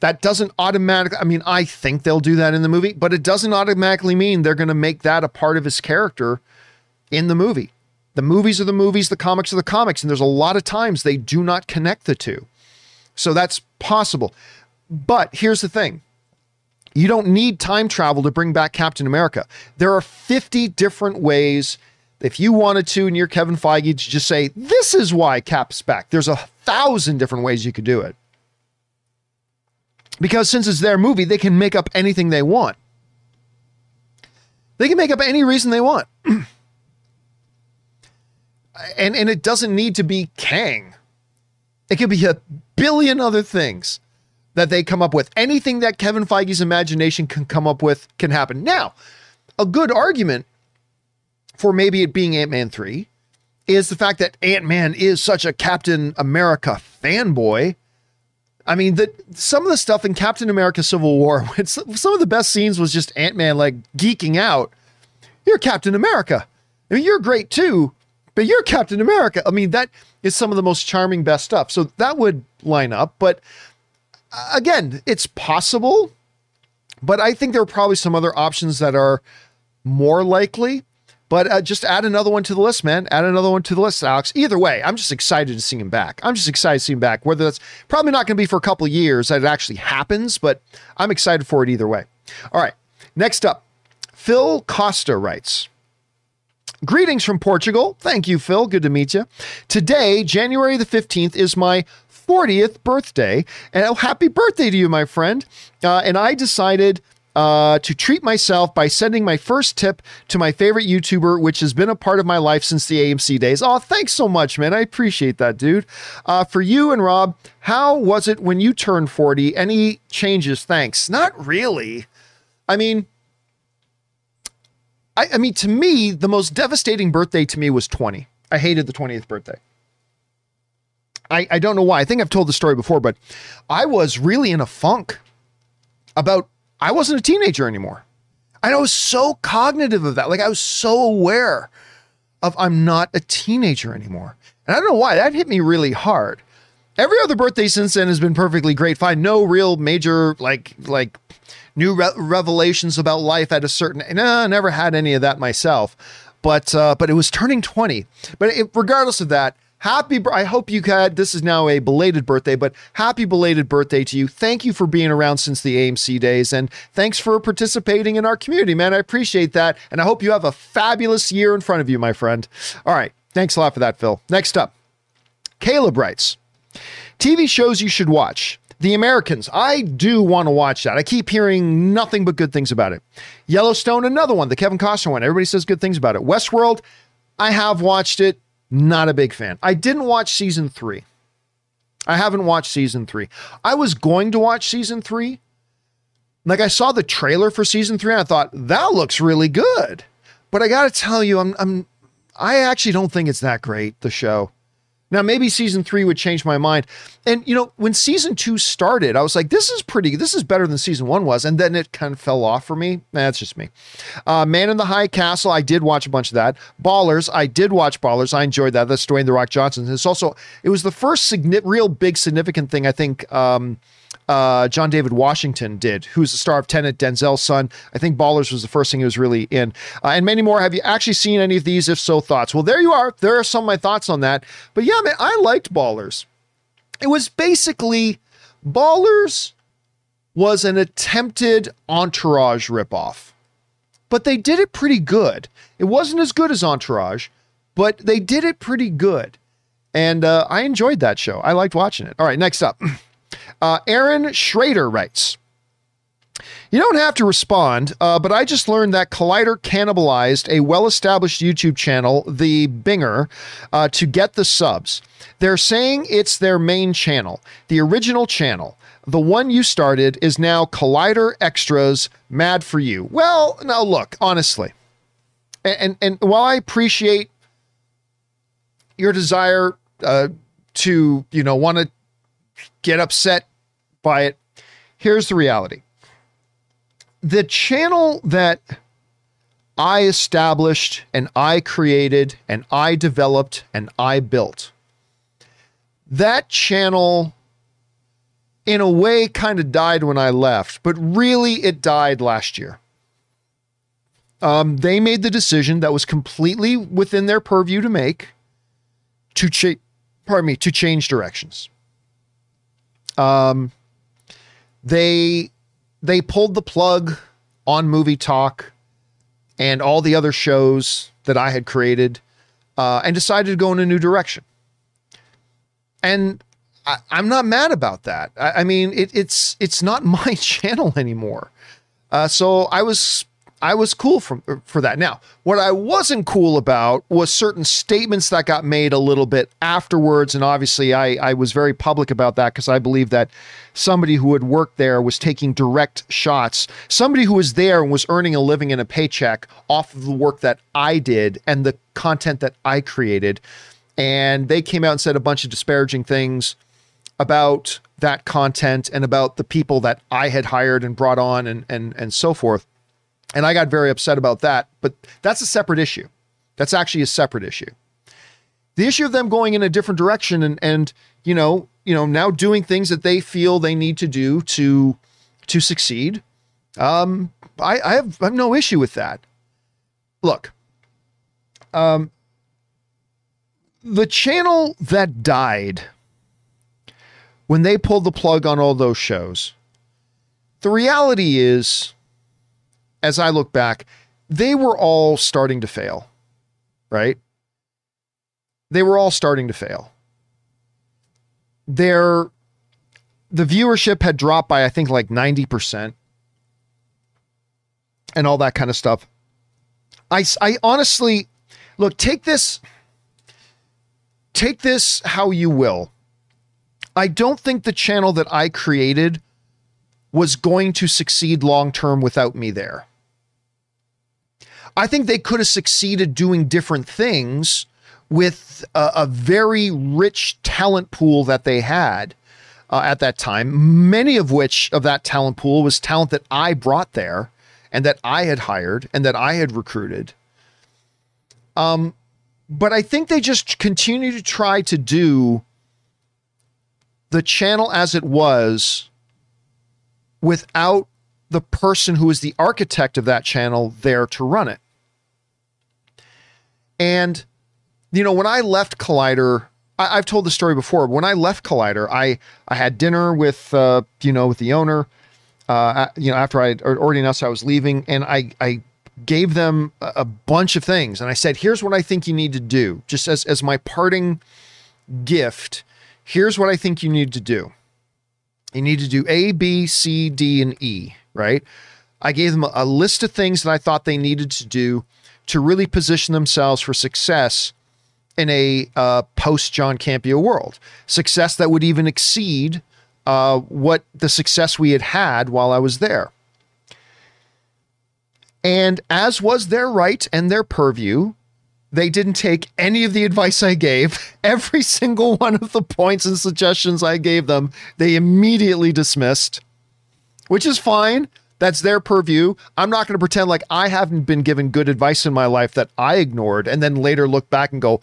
That doesn't automatically, I mean, I think they'll do that in the movie, but it doesn't automatically mean they're going to make that a part of his character in the movie. The movies are the movies, the comics are the comics, and there's a lot of times they do not connect the two. So that's possible. But here's the thing you don't need time travel to bring back Captain America. There are 50 different ways. If you wanted to, and you're Kevin Feige, to just say, this is why Cap's back. There's a thousand different ways you could do it because since it's their movie, they can make up anything they want. They can make up any reason they want. and and it doesn't need to be Kang. It could be a billion other things that they come up with. Anything that Kevin Feige's imagination can come up with can happen. Now, a good argument for maybe it being Ant-Man 3 is the fact that Ant-Man is such a Captain America fanboy I mean, that some of the stuff in Captain America: Civil War, some of the best scenes was just Ant Man like geeking out. You're Captain America. I mean, you're great too, but you're Captain America. I mean, that is some of the most charming, best stuff. So that would line up. But uh, again, it's possible. But I think there are probably some other options that are more likely. But uh, just add another one to the list, man. Add another one to the list, Alex. Either way, I'm just excited to see him back. I'm just excited to see him back. Whether that's probably not going to be for a couple years that it actually happens, but I'm excited for it either way. All right. Next up, Phil Costa writes. Greetings from Portugal. Thank you, Phil. Good to meet you. Today, January the 15th, is my 40th birthday. And oh, happy birthday to you, my friend. Uh, and I decided uh, to treat myself by sending my first tip to my favorite YouTuber, which has been a part of my life since the AMC days. Oh, thanks so much, man. I appreciate that, dude. Uh, for you and Rob, how was it when you turned 40? Any changes? Thanks. Not really. I mean, I, I mean, to me, the most devastating birthday to me was 20. I hated the 20th birthday. I, I don't know why. I think I've told the story before, but I was really in a funk about I wasn't a teenager anymore. And I was so cognitive of that. Like I was so aware of I'm not a teenager anymore. And I don't know why that hit me really hard. Every other birthday since then has been perfectly great. Fine, no real major like like new re- revelations about life at a certain. No, I never had any of that myself. But uh, but it was turning twenty. But it, regardless of that, happy. I hope you had. This is now a belated birthday, but happy belated birthday to you. Thank you for being around since the AMC days, and thanks for participating in our community, man. I appreciate that, and I hope you have a fabulous year in front of you, my friend. All right, thanks a lot for that, Phil. Next up, Caleb writes. TV shows you should watch. The Americans, I do want to watch that. I keep hearing nothing but good things about it. Yellowstone, another one, the Kevin Costner one. Everybody says good things about it. Westworld, I have watched it. Not a big fan. I didn't watch season three. I haven't watched season three. I was going to watch season three. Like I saw the trailer for season three, and I thought that looks really good. But I got to tell you, I'm, I'm, I actually don't think it's that great. The show. Now, maybe season three would change my mind. And, you know, when season two started, I was like, this is pretty, this is better than season one was. And then it kind of fell off for me. That's just me. Uh, Man in the High Castle, I did watch a bunch of that. Ballers, I did watch Ballers. I enjoyed that. That's Dwayne The Rock Johnson. It's also, it was the first signi- real big significant thing, I think, um, uh, John David Washington did, who's the star of Tenet, Denzel's son. I think Ballers was the first thing he was really in, uh, and many more. Have you actually seen any of these? If so, thoughts? Well, there you are. There are some of my thoughts on that. But yeah, man, I liked Ballers. It was basically Ballers was an attempted Entourage ripoff, but they did it pretty good. It wasn't as good as Entourage, but they did it pretty good. And uh, I enjoyed that show. I liked watching it. All right, next up. Uh, Aaron Schrader writes, you don't have to respond, uh, but I just learned that Collider cannibalized a well established YouTube channel, The Binger, uh, to get the subs. They're saying it's their main channel, the original channel. The one you started is now Collider Extras, mad for you. Well, now look, honestly, and, and, while I appreciate your desire uh, to, you know, want to get upset by it. Here's the reality the channel that I established and I created and I developed and I built, that channel in a way kind of died when I left, but really it died last year. Um, they made the decision that was completely within their purview to make to change, pardon me, to change directions. Um, they they pulled the plug on Movie Talk and all the other shows that I had created, uh, and decided to go in a new direction. And I, am not mad about that. I, I mean, it, it's it's not my channel anymore. Uh, so I was I was cool for, er, for that. Now, what I wasn't cool about was certain statements that got made a little bit afterwards. And obviously, I, I was very public about that because I believe that somebody who had worked there was taking direct shots. Somebody who was there and was earning a living and a paycheck off of the work that I did and the content that I created. And they came out and said a bunch of disparaging things about that content and about the people that I had hired and brought on and and and so forth. And I got very upset about that, but that's a separate issue. That's actually a separate issue. The issue of them going in a different direction and and you know, you know, now doing things that they feel they need to do to to succeed. Um, I, I have I have no issue with that. Look, um, the channel that died when they pulled the plug on all those shows, the reality is as I look back, they were all starting to fail, right? They were all starting to fail. Their the viewership had dropped by I think like 90% and all that kind of stuff. I I honestly look, take this take this how you will. I don't think the channel that I created was going to succeed long term without me there. I think they could have succeeded doing different things with a, a very rich talent pool that they had uh, at that time. Many of which of that talent pool was talent that I brought there and that I had hired and that I had recruited. Um, but I think they just continue to try to do the channel as it was without the person who is the architect of that channel there to run it. And, you know, when I left Collider, I, have told the story before. When I left Collider, I, I had dinner with, uh, you know, with the owner, uh, you know, after I already announced I was leaving, and I, I gave them a, a bunch of things. And I said, here's what I think you need to do, just as, as my parting gift. Here's what I think you need to do. You need to do A, B, C, D, and E, right? I gave them a, list of things that I thought they needed to do to really position themselves for success in a uh, post John Campea world. Success that would even exceed uh, what the success we had had while I was there. And as was their right and their purview, they didn't take any of the advice I gave. Every single one of the points and suggestions I gave them, they immediately dismissed, which is fine. That's their purview. I'm not going to pretend like I haven't been given good advice in my life that I ignored and then later look back and go,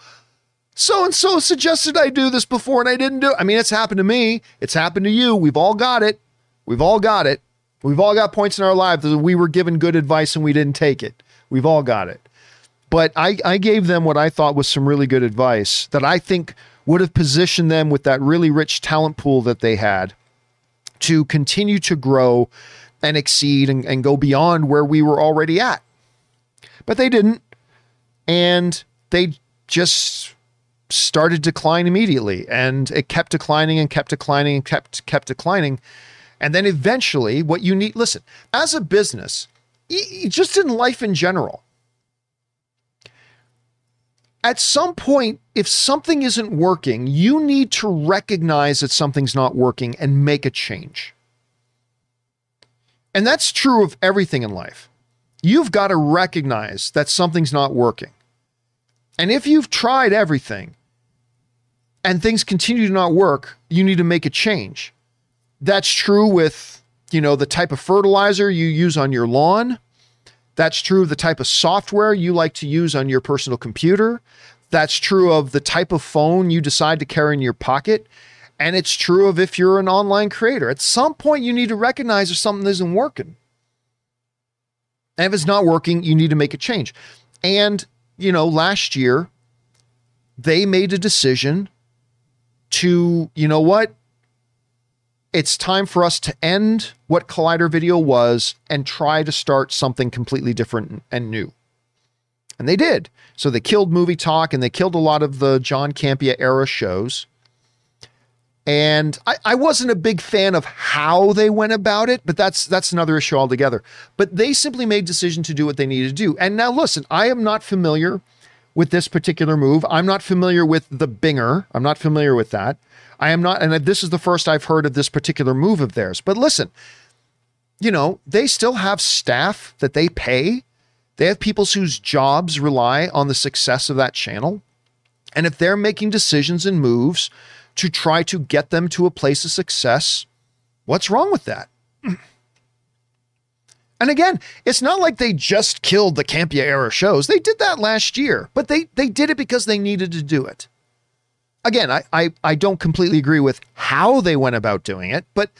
so and so suggested I do this before and I didn't do it. I mean, it's happened to me. It's happened to you. We've all got it. We've all got it. We've all got points in our lives that we were given good advice and we didn't take it. We've all got it. But I, I gave them what I thought was some really good advice that I think would have positioned them with that really rich talent pool that they had to continue to grow and exceed and, and go beyond where we were already at. But they didn't. And they just started decline immediately and it kept declining and kept declining and kept kept declining and then eventually what you need listen as a business just in life in general at some point if something isn't working you need to recognize that something's not working and make a change and that's true of everything in life you've got to recognize that something's not working and if you've tried everything and things continue to not work, you need to make a change. That's true with, you know, the type of fertilizer you use on your lawn. That's true of the type of software you like to use on your personal computer. That's true of the type of phone you decide to carry in your pocket. And it's true of if you're an online creator. At some point, you need to recognize if something isn't working. And if it's not working, you need to make a change. And, you know, last year, they made a decision to, you know what? It's time for us to end what Collider Video was and try to start something completely different and new. And they did. So they killed Movie Talk and they killed a lot of the John Campea era shows. And I, I, wasn't a big fan of how they went about it, but that's that's another issue altogether. But they simply made decision to do what they needed to do. And now listen, I am not familiar with this particular move. I'm not familiar with the Binger. I'm not familiar with that. I am not, and this is the first I've heard of this particular move of theirs. But listen, you know, they still have staff that they pay. They have people whose jobs rely on the success of that channel. And if they're making decisions and moves to try to get them to a place of success, what's wrong with that? And again, it's not like they just killed the Campea era shows. They did that last year, but they they did it because they needed to do it. Again, I, I, I don't completely agree with how they went about doing it, but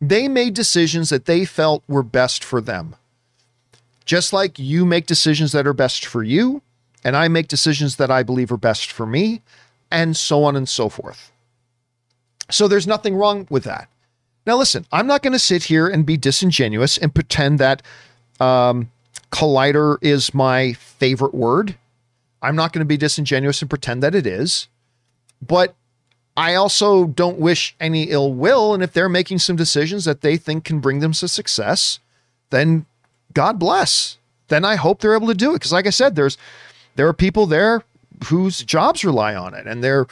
they made decisions that they felt were best for them. Just like you make decisions that are best for you, and I make decisions that I believe are best for me, and so on and so forth. So there's nothing wrong with that. Now, listen, I'm not going to sit here and be disingenuous and pretend that um, collider is my favorite word. I'm not going to be disingenuous and pretend that it is. But I also don't wish any ill will. And if they're making some decisions that they think can bring them to success, then God bless. Then I hope they're able to do it. Because, like I said, there's there are people there whose jobs rely on it, and they're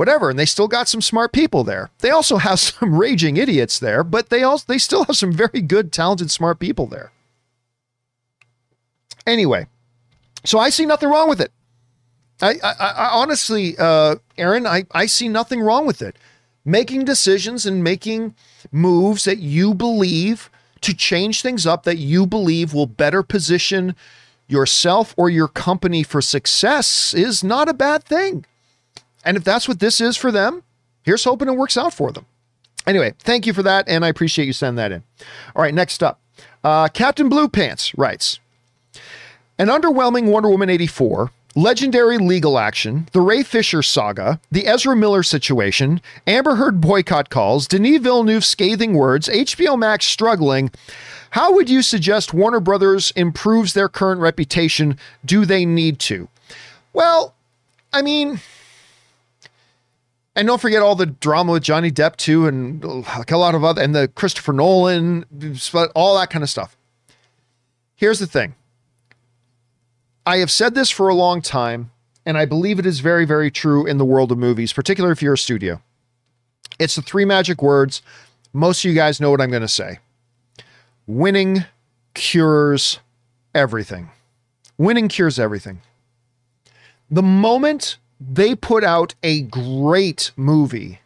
whatever. And they still got some smart people there. They also have some raging idiots there, but they also they still have some very good, talented, smart people there. Anyway, so I see nothing wrong with it. I, I, I honestly, uh, Aaron, I, I see nothing wrong with it. Making decisions and making moves that you believe to change things up that you believe will better position yourself or your company for success is not a bad thing. And if that's what this is for them, here's hoping it works out for them. Anyway, thank you for that, and I appreciate you sending that in. All right, next up. Uh, Captain Blue Pants writes An underwhelming Wonder Woman 84 legendary legal action, the Ray Fisher saga, the Ezra Miller situation, Amber Heard boycott calls, Denis Villeneuve scathing words, HBO Max struggling. How would you suggest Warner Brothers improves their current reputation? Do they need to? Well, I mean, and don't forget all the drama with Johnny Depp too, and a lot of other, and the Christopher Nolan, all that kind of stuff. Here's the thing I have said this for a long time, and I believe it is very, very true in the world of movies, particularly if you're a studio. It's the three magic words. Most of you guys know what I'm going to say. Winning cures everything. Winning cures everything. The moment they put out a great movie,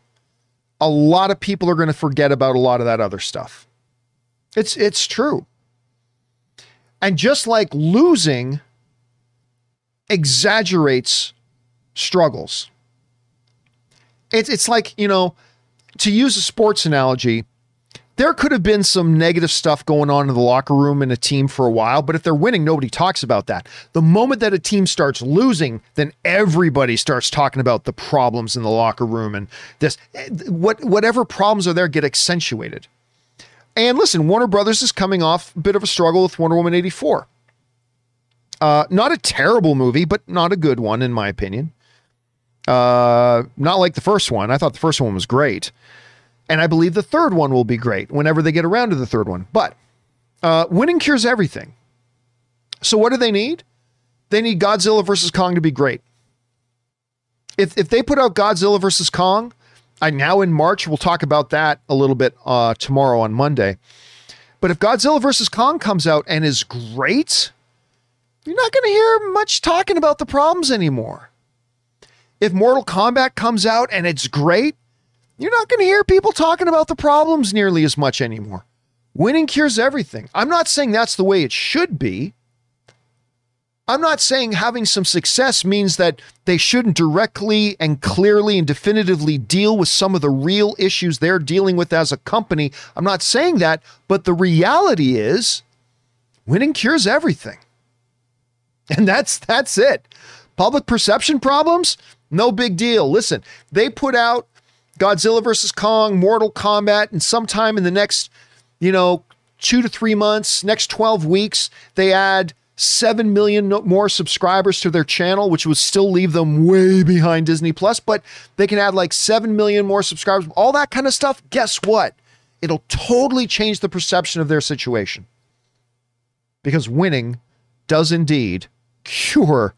a lot of people are going to forget about a lot of that other stuff. It's it's true. And just like losing exaggerates struggles. It's it's like, you know, to use a sports analogy, there could have been some negative stuff going on in the locker room in a team for a while, but if they're winning, nobody talks about that. The moment that a team starts losing, then everybody starts talking about the problems in the locker room and this what whatever problems are there get accentuated. And listen, Warner Brothers is coming off a bit of a struggle with Wonder Woman 84. Uh, not a terrible movie, but not a good one, in my opinion. Uh, not like the first one. I thought the first one was great. And I believe the third one will be great whenever they get around to the third one. But uh, winning cures everything. So what do they need? They need Godzilla versus Kong to be great. If, if they put out Godzilla versus Kong, I now in March, we'll talk about that a little bit uh, tomorrow on Monday. But if Godzilla versus Kong comes out and is great, you're not going to hear much talking about the problems anymore. If Mortal Kombat comes out and it's great, you're not going to hear people talking about the problems nearly as much anymore. Winning cures everything. I'm not saying that's the way it should be. I'm not saying having some success means that they shouldn't directly and clearly and definitively deal with some of the real issues they're dealing with as a company. I'm not saying that, but the reality is winning cures everything. And that's that's it. Public perception problems? No big deal. Listen, they put out Godzilla versus Kong, Mortal Kombat, and sometime in the next, you know, two to three months, next 12 weeks, they add 7 million more subscribers to their channel, which would still leave them way behind Disney Plus, but they can add like 7 million more subscribers, all that kind of stuff. Guess what? It'll totally change the perception of their situation. Because winning does indeed cure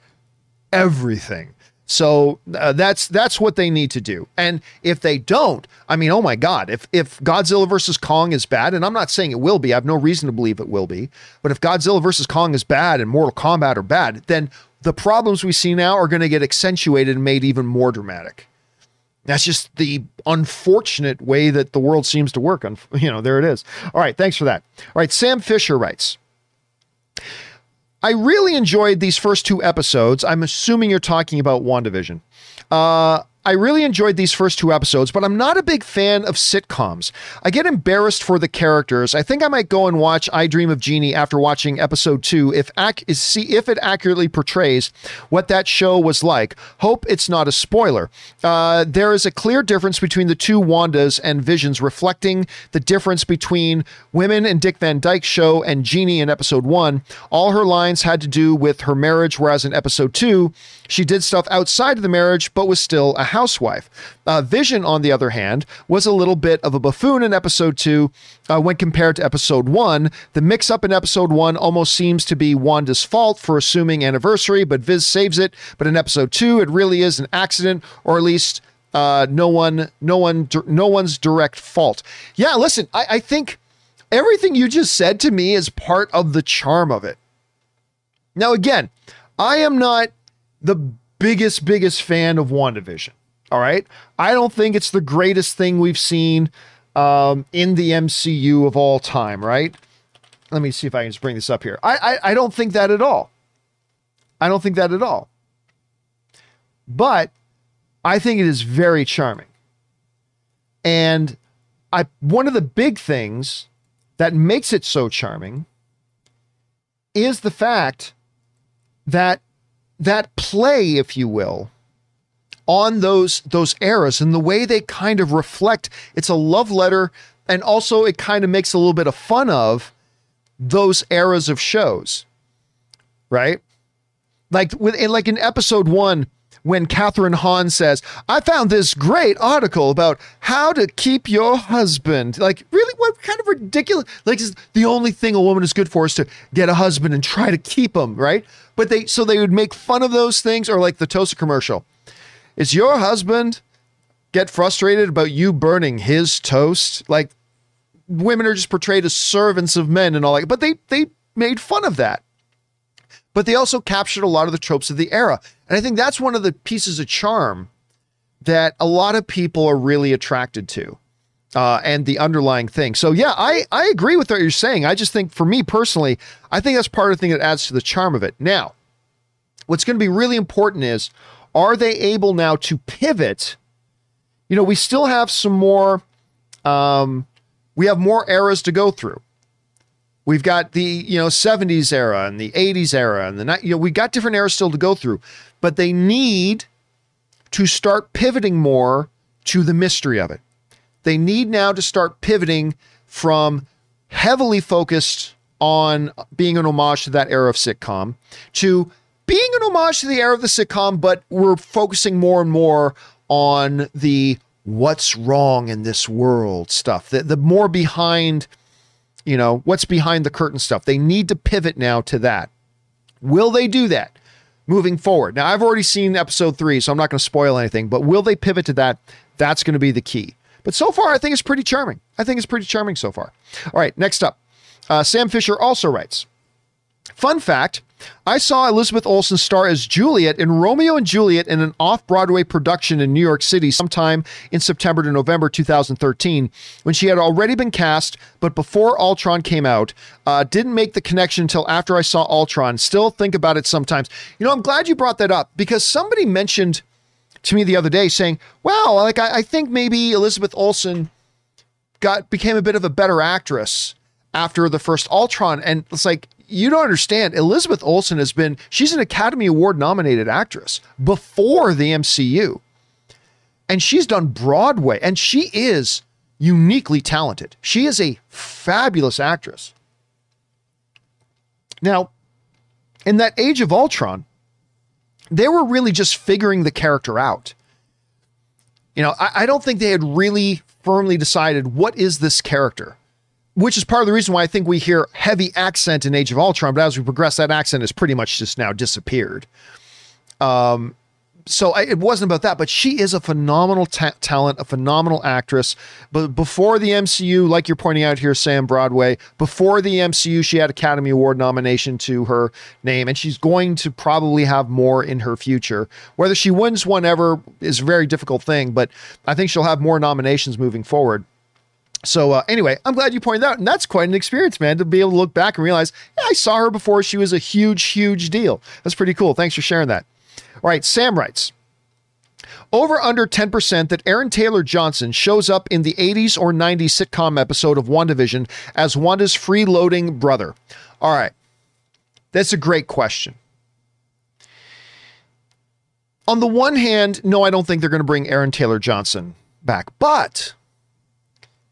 everything. So uh, that's that's what they need to do. And if they don't, I mean, oh my God, if if Godzilla versus Kong is bad, and I'm not saying it will be, I have no reason to believe it will be, but if Godzilla versus Kong is bad and Mortal Kombat are bad, then the problems we see now are going to get accentuated and made even more dramatic. That's just the unfortunate way that the world seems to work. You know, there it is. All right, thanks for that. All right, Sam Fisher writes. I really enjoyed these first two episodes. I'm assuming you're talking about WandaVision. Uh, I really enjoyed these first two episodes, but I'm not a big fan of sitcoms. I get embarrassed for the characters. I think I might go and watch I Dream of Jeannie after watching episode two, if ac- see if it accurately portrays what that show was like. Hope it's not a spoiler. Uh, there is a clear difference between the two Wandas and Visions, reflecting the difference between women in Dick Van Dyke's show and Jeannie in episode one. All her lines had to do with her marriage, whereas in episode two, she did stuff outside of the marriage, but was still a housewife. Uh, Vision, on the other hand, was a little bit of a buffoon in episode two uh, when compared to episode one. The mix up in episode one almost seems to be Wanda's fault for assuming anniversary, but Viz saves it. But in episode two, it really is an accident, or at least uh, no one, no one, no one's direct fault. Yeah, listen, I, I think everything you just said to me is part of the charm of it. Now, again, I am not the biggest, biggest fan of WandaVision. All right. I don't think it's the greatest thing we've seen um, in the MCU of all time, right? Let me see if I can just bring this up here. I, I, I don't think that at all. I don't think that at all. But I think it is very charming. And I one of the big things that makes it so charming is the fact that that play, if you will, on those those eras and the way they kind of reflect it's a love letter and also it kind of makes a little bit of fun of those eras of shows right like with like in episode one when Kathryn Hahn says, I found this great article about how to keep your husband. Like, really? What kind of ridiculous? Like, the only thing a woman is good for is to get a husband and try to keep him, right? But they, so they would make fun of those things, or like the toaster commercial. Is your husband get frustrated about you burning his toast? Like, women are just portrayed as servants of men and all that. But they, they made fun of that but they also captured a lot of the tropes of the era. And I think that's one of the pieces of charm that a lot of people are really attracted to. Uh, and the underlying thing. So yeah, I, I agree with what you're saying. I just think for me personally, I think that's part of the thing that adds to the charm of it. Now, what's going to be really important is are they able now to pivot? You know, we still have some more um, we have more eras to go through. We've got the you know 70s era and the 80s era and the you know we got different eras still to go through, but they need to start pivoting more to the mystery of it. They need now to start pivoting from heavily focused on being an homage to that era of sitcom to being an homage to the era of the sitcom, but we're focusing more and more on the what's wrong in this world stuff. The, the more behind you know, what's behind the curtain stuff. They need to pivot now to that. Will they do that moving forward? Now, I've already seen episode three, so I'm not going to spoil anything, but will they pivot to that? That's going to be the key. But so far, I think it's pretty charming. I think it's pretty charming so far. All right, next up. Uh, Sam Fisher also writes Fun fact I saw Elizabeth Olsen star as Juliet in Romeo and Juliet in an off Broadway production in New York City sometime in September to November 2013 when she had already been cast, but before Ultron came out. Uh, didn't make the connection until after I saw Ultron. Still think about it sometimes. You know, I'm glad you brought that up because somebody mentioned to me the other day saying, wow, like I, I think maybe Elizabeth Olsen got became a bit of a better actress after the first Ultron. And it's like, you don't understand. Elizabeth Olsen has been, she's an Academy Award nominated actress before the MCU. And she's done Broadway, and she is uniquely talented. She is a fabulous actress. Now, in that age of Ultron, they were really just figuring the character out. You know, I, I don't think they had really firmly decided what is this character which is part of the reason why I think we hear heavy accent in Age of Ultron, but as we progress, that accent has pretty much just now disappeared. Um, so I, it wasn't about that, but she is a phenomenal ta- talent, a phenomenal actress. But before the MCU, like you're pointing out here, Sam Broadway, before the MCU, she had Academy Award nomination to her name, and she's going to probably have more in her future. Whether she wins one ever is a very difficult thing, but I think she'll have more nominations moving forward. So uh, anyway, I'm glad you pointed out, and that's quite an experience, man, to be able to look back and realize, yeah, I saw her before she was a huge, huge deal. That's pretty cool. Thanks for sharing that. All right, Sam writes. Over under 10% that Aaron Taylor Johnson shows up in the 80s or 90s sitcom episode of WandaVision as Wanda's freeloading brother. All right. That's a great question. On the one hand, no, I don't think they're going to bring Aaron Taylor Johnson back. But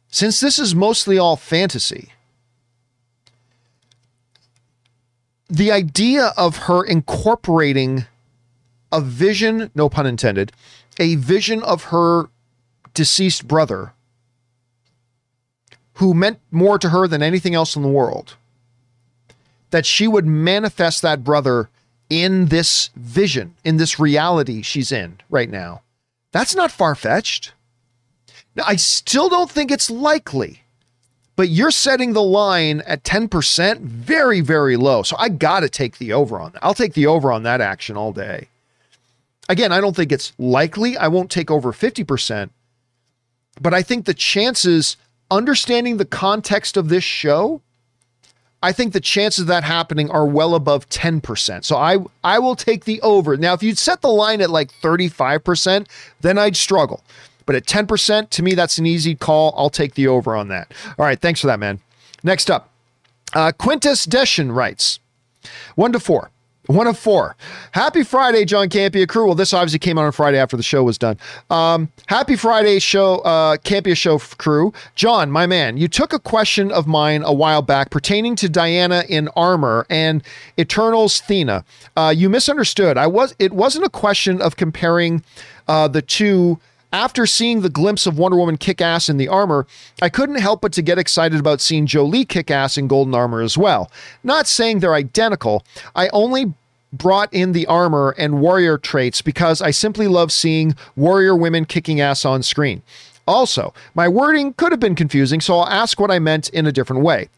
since this is mostly all fantasy, the idea of her incorporating a vision, no pun intended, a vision of her deceased brother who meant more to her than anything else in the world, that she would manifest that brother in this vision, in this reality she's in right now. That's not far fetched. Now, I still don't think it's likely, but you're setting the line at 10%, very, very low. So I got to take the over on that. I'll take the over on that action all day. Again, I don't think it's likely. I won't take over 50%, but I think the chances, understanding the context of this show, I think the chances of that happening are well above 10%. So I I will take the over. Now, if you'd set the line at like 35%, then I'd struggle. But at 10%, to me, that's an easy call. I'll take the over on that. All right, thanks for that, man. Next up, uh, Quintus Deschen writes one to four. One of four. Happy Friday, John Campea crew. Well, this obviously came out on Friday after the show was done. Um, happy Friday, show uh, Campea show crew. John, my man, you took a question of mine a while back pertaining to Diana in armor and Eternals Thena. Uh, you misunderstood. I was. It wasn't a question of comparing uh, the two after seeing the glimpse of Wonder Woman kick ass in the armor, I couldn't help but to get excited about seeing Jolie kick ass in golden armor as well. Not saying they're identical, I only brought in the armor and warrior traits because I simply love seeing warrior women kicking ass on screen. Also, my wording could have been confusing, so I'll ask what I meant in a different way.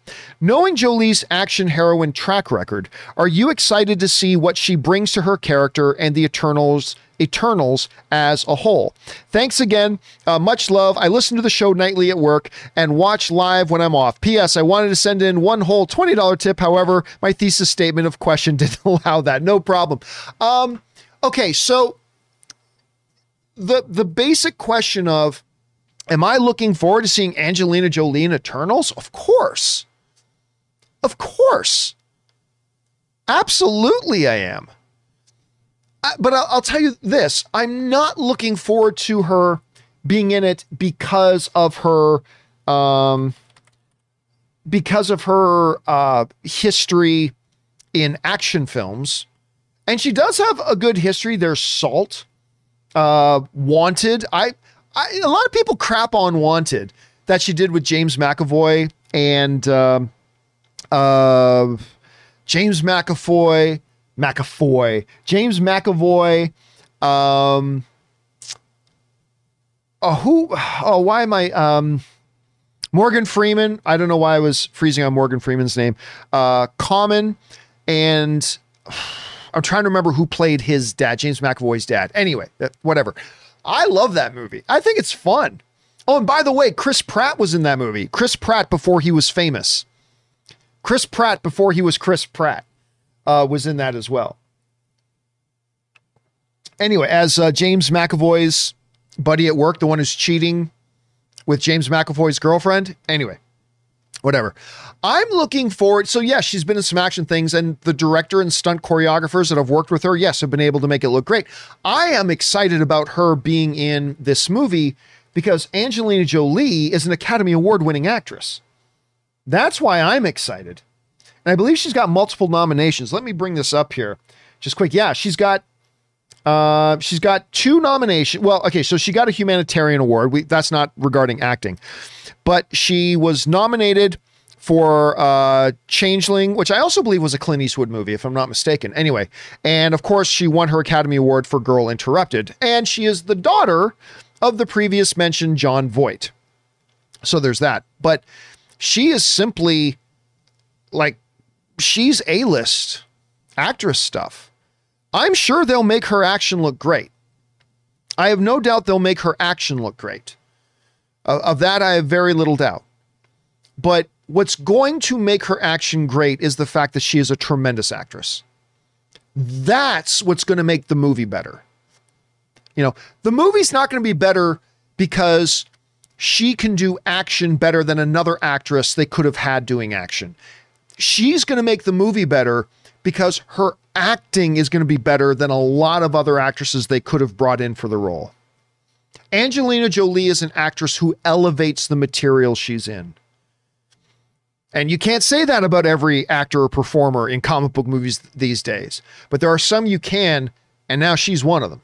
Knowing Jolie's action heroine track record, are you excited to see what she brings to her character and the Eternals Eternals as a whole. Thanks again. Uh, much love. I listen to the show nightly at work and watch live when I'm off. P.S. I wanted to send in one whole $20 tip. However, my thesis statement of question didn't allow that. No problem. Um, okay, so the the basic question of am I looking forward to seeing Angelina Jolie in Eternals? Of course. Of course. Absolutely I am but I'll, I'll tell you this I'm not looking forward to her being in it because of her um because of her uh history in action films and she does have a good history there's salt uh wanted I, I a lot of people crap on wanted that she did with james mcavoy and um uh james mcavoy McAvoy, James McAvoy. Um, oh, who? Oh, why am I? Um, Morgan Freeman. I don't know why I was freezing on Morgan Freeman's name. Uh, Common, and I'm trying to remember who played his dad, James McAvoy's dad. Anyway, whatever. I love that movie. I think it's fun. Oh, and by the way, Chris Pratt was in that movie. Chris Pratt before he was famous. Chris Pratt before he was Chris Pratt uh, was in that as well. Anyway, as uh, James McAvoy's buddy at work, the one who's cheating with James McAvoy's girlfriend. Anyway, whatever. I'm looking forward. So, yes, she's been in some action things, and the director and stunt choreographers that have worked with her, yes, have been able to make it look great. I am excited about her being in this movie because Angelina Jolie is an Academy Award winning actress. That's why I'm excited. And I believe she's got multiple nominations. Let me bring this up here just quick. Yeah, she's got uh, she's got two nominations. Well, okay, so she got a humanitarian award. We, that's not regarding acting, but she was nominated for uh, Changeling, which I also believe was a Clint Eastwood movie, if I'm not mistaken. Anyway, and of course, she won her Academy Award for Girl Interrupted, and she is the daughter of the previous mentioned Jon Voight. So there's that. But she is simply like she's A list actress stuff. I'm sure they'll make her action look great. I have no doubt they'll make her action look great. Of that, I have very little doubt. But what's going to make her action great is the fact that she is a tremendous actress. That's what's going to make the movie better. You know, the movie's not going to be better because she can do action better than another actress they could have had doing action she's going to make the movie better because her acting is going to be better than a lot of other actresses they could have brought in for the role. Angelina Jolie is an actress who elevates the material she's in. And you can't say that about every actor or performer in comic book movies these days, but there are some you can, and now she's one of them.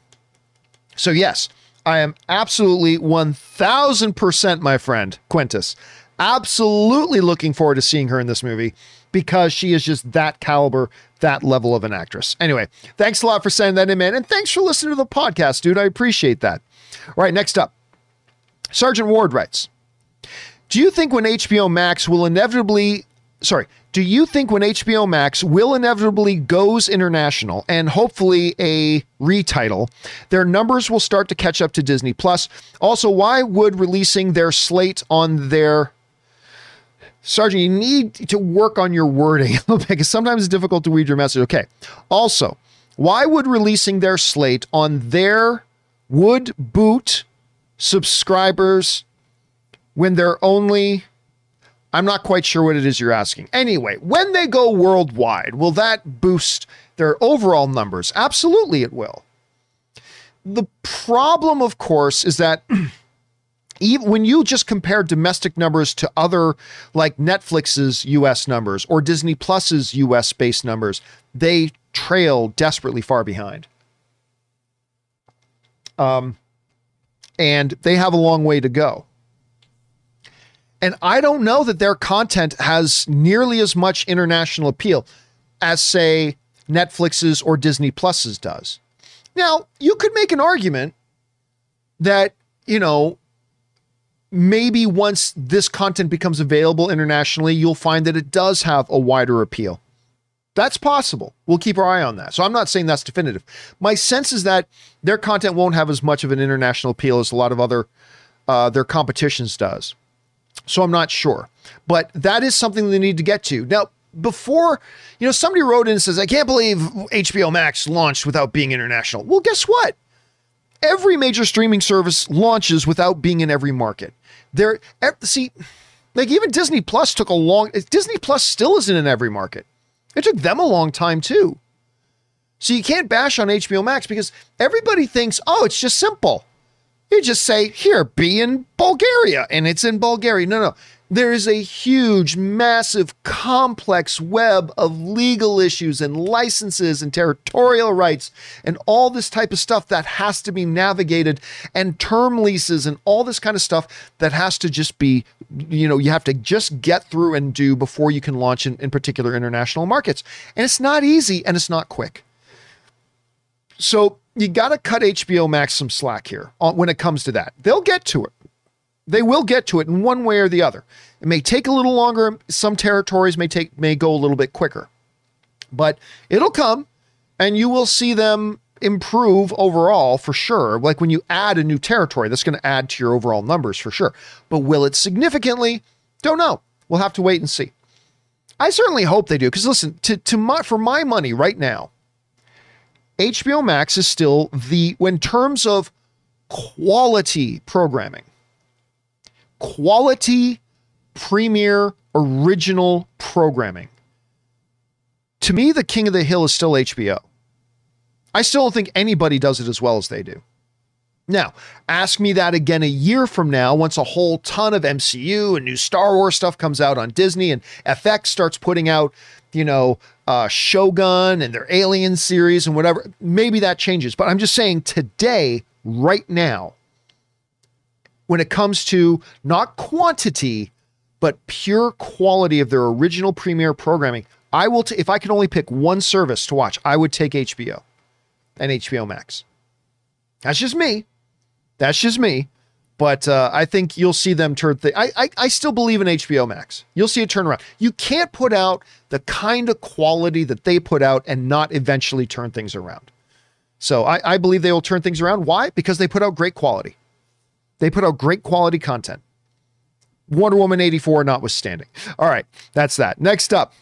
So, yes, I am absolutely 1000%, my friend, Quintus, absolutely looking forward to seeing her in this movie because she is just that caliber, that level of an actress. Anyway, thanks a lot for sending that in, man. And thanks for listening to the podcast, dude. I appreciate that. All right, next up. Sergeant Ward writes Do you think when HBO Max will inevitably, sorry, do you think when HBO Max will inevitably goes international and hopefully a retitle, their numbers will start to catch up to Disney Plus? Also, why would releasing their slate on their Sergeant, you need to work on your wording because sometimes it's difficult to read your message. Okay. Also, why would releasing their slate on their would boot subscribers when they're only I'm not quite sure what it is you're asking. Anyway, when they go worldwide, will that boost their overall numbers? Absolutely, it will. The problem, of course, is that even when you just compare domestic numbers to other like Netflix's US numbers or Disney Plus's US based numbers, they trail desperately far behind. Um, and they have a long way to go. And I don't know that their content has nearly as much international appeal as, say, Netflix's or Disney Plus's does. Now, you could make an argument that, you know, maybe once this content becomes available internationally, you'll find that it does have a wider appeal. That's possible. We'll keep our eye on that. So I'm not saying that's definitive. My sense is that their content won't have as much of an international appeal as a lot of other uh, their competitions does. So I'm not sure. But that is something they need to get to. Now, before, you know, somebody wrote in and says, I can't believe HBO Max launched without being international. Well, guess what? Every major streaming service launches without being in every market. There, see, like even Disney Plus took a long, Disney Plus still isn't in every market. It took them a long time too. So you can't bash on HBO Max because everybody thinks, oh, it's just simple. You just say, here, be in Bulgaria, and it's in Bulgaria. No, no. There is a huge, massive, complex web of legal issues and licenses and territorial rights and all this type of stuff that has to be navigated and term leases and all this kind of stuff that has to just be, you know, you have to just get through and do before you can launch in, in particular international markets. And it's not easy and it's not quick. So you got to cut HBO Max some slack here when it comes to that. They'll get to it. They will get to it in one way or the other. It may take a little longer. Some territories may take may go a little bit quicker, but it'll come, and you will see them improve overall for sure. Like when you add a new territory, that's going to add to your overall numbers for sure. But will it significantly? Don't know. We'll have to wait and see. I certainly hope they do because listen, to to my for my money right now, HBO Max is still the, in terms of quality programming, quality premier original programming. To me, the king of the hill is still HBO. I still don't think anybody does it as well as they do. Now, ask me that again a year from now, once a whole ton of MCU and new Star Wars stuff comes out on Disney and FX starts putting out, you know, uh, Shogun and their Alien series and whatever. Maybe that changes. But I'm just saying today, right now, when it comes to not quantity, but pure quality of their original premiere programming, I will, t- if I could only pick one service to watch, I would take HBO and HBO Max. That's just me. That's just me. But uh, I think you'll see them turn. Th- I, I I still believe in HBO Max. You'll see it turn around. You can't put out the kind of quality that they put out and not eventually turn things around. So I, I believe they will turn things around. Why? Because they put out great quality. They put out great quality content. Wonder Woman 84 notwithstanding. All right, that's that. Next up,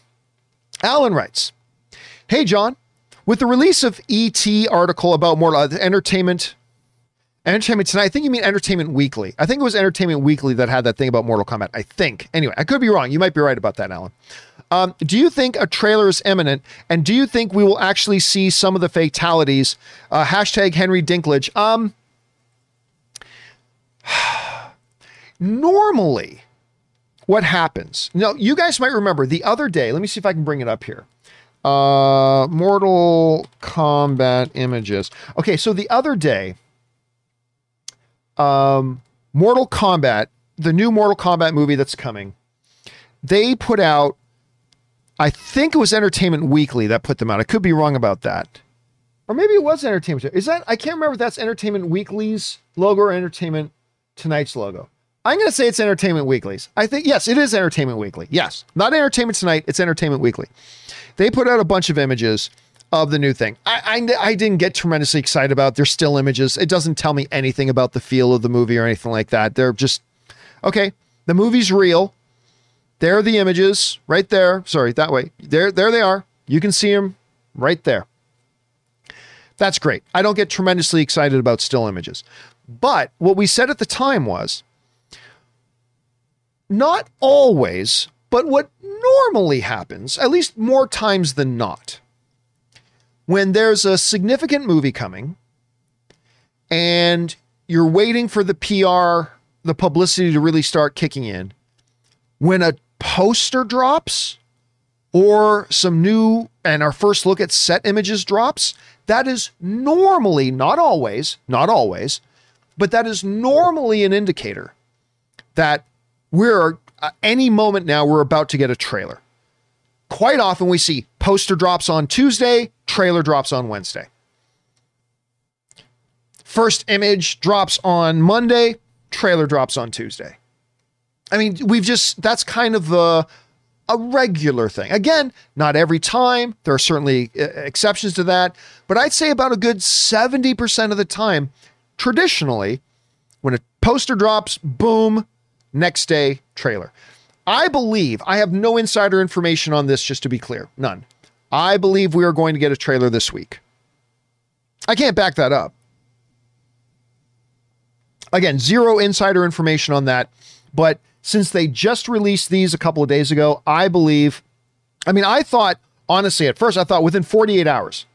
Alan writes Hey, John, with the release of ET article about more uh, entertainment Entertainment Tonight. I think you mean Entertainment Weekly. I think it was Entertainment Weekly that had that thing about Mortal Kombat. I think. Anyway, I could be wrong. You might be right about that, Alan. Um, do you think a trailer is imminent? And do you think we will actually see some of the fatalities? Uh, hashtag Henry Dinklage. Um, normally, what happens? Now, you guys might remember the other day. Let me see if I can bring it up here. Uh, Mortal Kombat images. Okay, so the other day um, Mortal Kombat, the new Mortal Kombat movie that's coming, they put out, I think it was Entertainment Weekly that put them out. I could be wrong about that. Or maybe it was Entertainment. Is that, I can't remember if that's Entertainment Weekly's logo or Entertainment Tonight's logo. I'm going to say it's Entertainment Weekly's. I think, yes, it is Entertainment Weekly. Yes. Not Entertainment Tonight, it's Entertainment Weekly. They put out a bunch of images of the new thing. I, I, I didn't get tremendously excited about. They're still images. It doesn't tell me anything about the feel of the movie or anything like that. They're just okay. The movie's real. There are the images right there. Sorry, that way. There, there they are. You can see them right there. That's great. I don't get tremendously excited about still images. But what we said at the time was not always, but what normally happens, at least more times than not, when there's a significant movie coming and you're waiting for the PR, the publicity to really start kicking in, when a poster drops or some new and our first look at set images drops, that is normally, not always, not always, but that is normally an indicator that we're uh, any moment now we're about to get a trailer. Quite often we see poster drops on Tuesday, trailer drops on Wednesday. First image drops on Monday, trailer drops on Tuesday. I mean, we've just that's kind of the a regular thing. Again, not every time. There are certainly uh, exceptions to that, but I'd say about a good 70% of the time, traditionally, when a poster drops, boom, next day trailer. I believe, I have no insider information on this, just to be clear, none. I believe we are going to get a trailer this week. I can't back that up. Again, zero insider information on that, but since they just released these a couple of days ago, I believe, I mean, I thought, honestly, at first, I thought within 48 hours,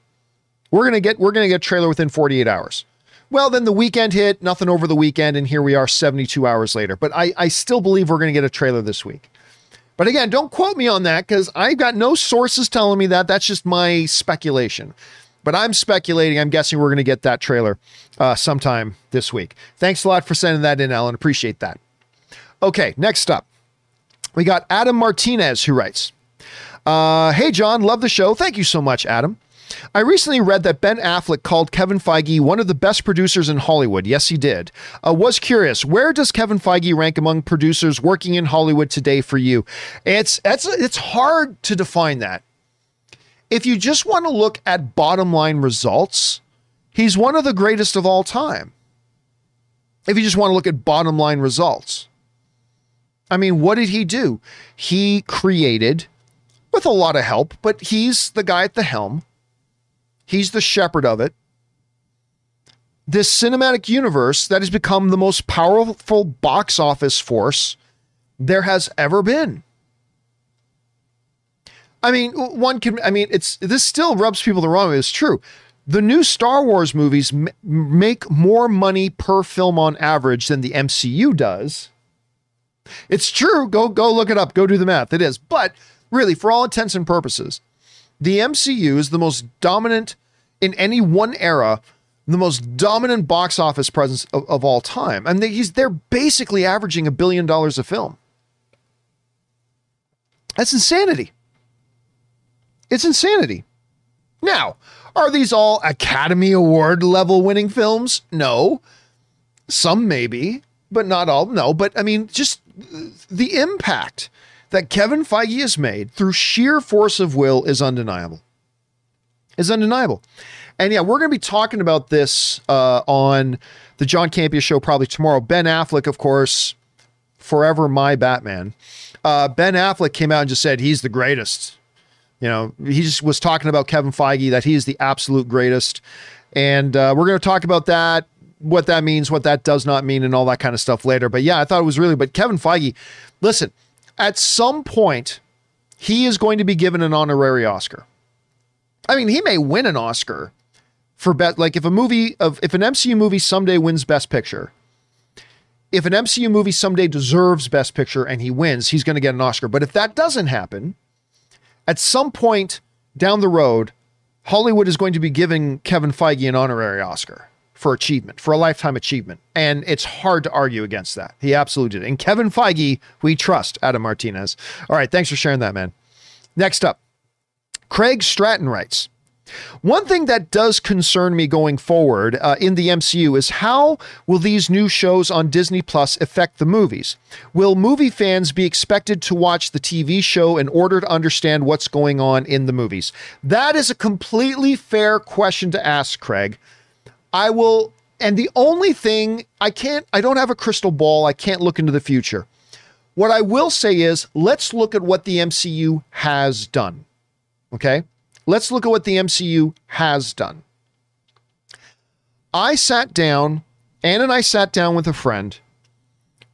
we're going to get, we're going to get trailer within 48 hours. Well, then the weekend hit, nothing over the weekend, and here we are 72 hours later. But I, I still believe we're going to get a trailer this week. But again, don't quote me on that because I've got no sources telling me that. That's just my speculation. But I'm speculating. I'm guessing we're going to get that trailer uh, sometime this week. Thanks a lot for sending that in, Alan. Appreciate that. Okay, next up, we got Adam Martinez who writes, uh, "Hey John, love the show. Thank you so much, Adam. I recently read that Ben Affleck called Kevin Feige one of the best producers in Hollywood. Yes, he did. Uh, was curious, where does Kevin Feige rank among producers working in Hollywood today for you? It's it's it's hard to define that. If you just want to look at bottom line results, he's one of the greatest of all time. If you just want to look at bottom line results. I mean, what did he do? He created with a lot of help, but he's the guy at the helm He's the shepherd of it. This cinematic universe that has become the most powerful box office force there has ever been. I mean, one can, I mean, it's, this still rubs people the wrong way. It's true. The new Star Wars movies m- make more money per film on average than the MCU does. It's true. Go, go look it up. Go do the math. It is. But really, for all intents and purposes, the MCU is the most dominant in any one era, the most dominant box office presence of, of all time. Mean, he's they're basically averaging a billion dollars a film. That's insanity. It's insanity. Now, are these all Academy Award level winning films? No. Some maybe, but not all. No, but I mean, just the impact that Kevin Feige has made through sheer force of will is undeniable. Is undeniable. And yeah, we're going to be talking about this uh, on the John Campea show probably tomorrow. Ben Affleck, of course, forever my Batman. Uh, ben Affleck came out and just said he's the greatest. You know, he just was talking about Kevin Feige that he is the absolute greatest. And uh, we're going to talk about that, what that means, what that does not mean, and all that kind of stuff later. But yeah, I thought it was really, but Kevin Feige, listen, at some point, he is going to be given an honorary Oscar. I mean, he may win an Oscar for bet like if a movie of if an MCU movie someday wins Best Picture, if an MCU movie someday deserves Best Picture and he wins, he's going to get an Oscar. But if that doesn't happen, at some point down the road, Hollywood is going to be giving Kevin Feige an honorary Oscar for achievement, for a lifetime achievement. And it's hard to argue against that. He absolutely did. And Kevin Feige, we trust, Adam Martinez. All right, thanks for sharing that, man. Next up, Craig Stratton writes one thing that does concern me going forward uh, in the MCU is how will these new shows on Disney Plus affect the movies? Will movie fans be expected to watch the TV show in order to understand what's going on in the movies? That is a completely fair question to ask, Craig. I will, and the only thing I can't, I don't have a crystal ball, I can't look into the future. What I will say is let's look at what the MCU has done. Okay? Let's look at what the MCU has done. I sat down, Ann and I sat down with a friend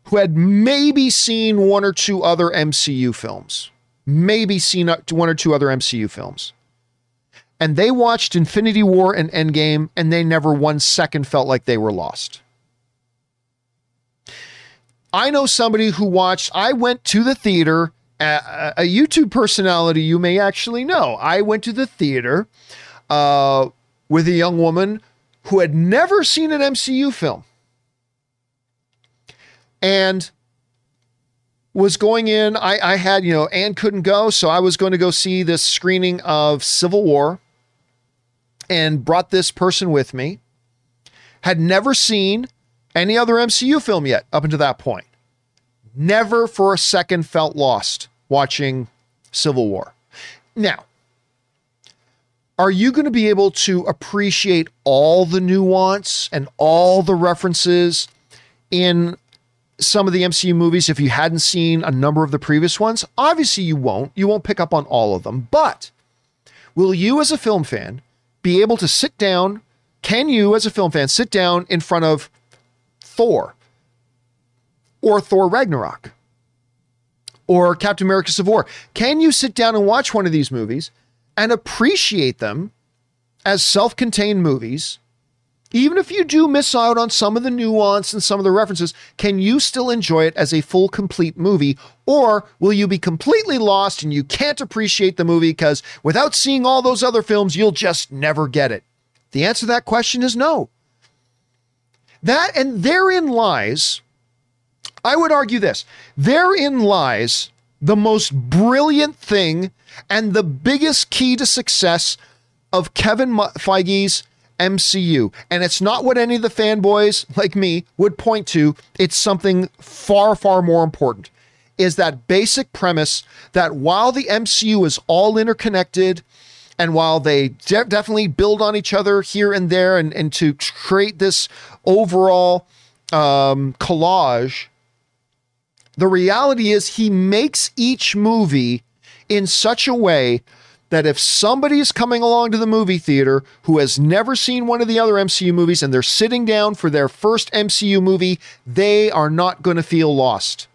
who had maybe seen one or two other MCU films, maybe seen uh, one or two other MCU films. And they watched Infinity War and Endgame, and they never one second felt like they were lost. I know somebody who watched, I went to the theater, a, a YouTube personality you may actually know. I went to the theater uh, with a young woman who had never seen an MCU film and was going in. I, I had, you know, Anne couldn't go, so I was going to go see this screening of Civil War and brought this person with me. Had never seen any other MCU film yet up until that point. Never for a second felt lost watching Civil War. Now, are you going to be able to appreciate all the nuance and all the references in some of the MCU movies if you hadn't seen a number of the previous ones? Obviously, you won't. You won't pick up on all of them. But will you, as a film fan, be able to sit down? Can you, as a film fan, sit down in front of Thor or Thor Ragnarok or Captain America Civil War? Can you sit down and watch one of these movies and appreciate them as self contained movies? Even if you do miss out on some of the nuance and some of the references, can you still enjoy it as a full, complete movie? Or will you be completely lost and you can't appreciate the movie because without seeing all those other films, you'll just never get it? The answer to that question is no. That and therein lies, I would argue this therein lies the most brilliant thing and the biggest key to success of Kevin Feige's MCU. And it's not what any of the fanboys like me would point to. It's something far, far more important. Is that basic premise that while the MCU is all interconnected and while they de- definitely build on each other here and there and, and to create this overall um, collage, the reality is he makes each movie in such a way that if somebody is coming along to the movie theater who has never seen one of the other MCU movies and they're sitting down for their first MCU movie, they are not going to feel lost.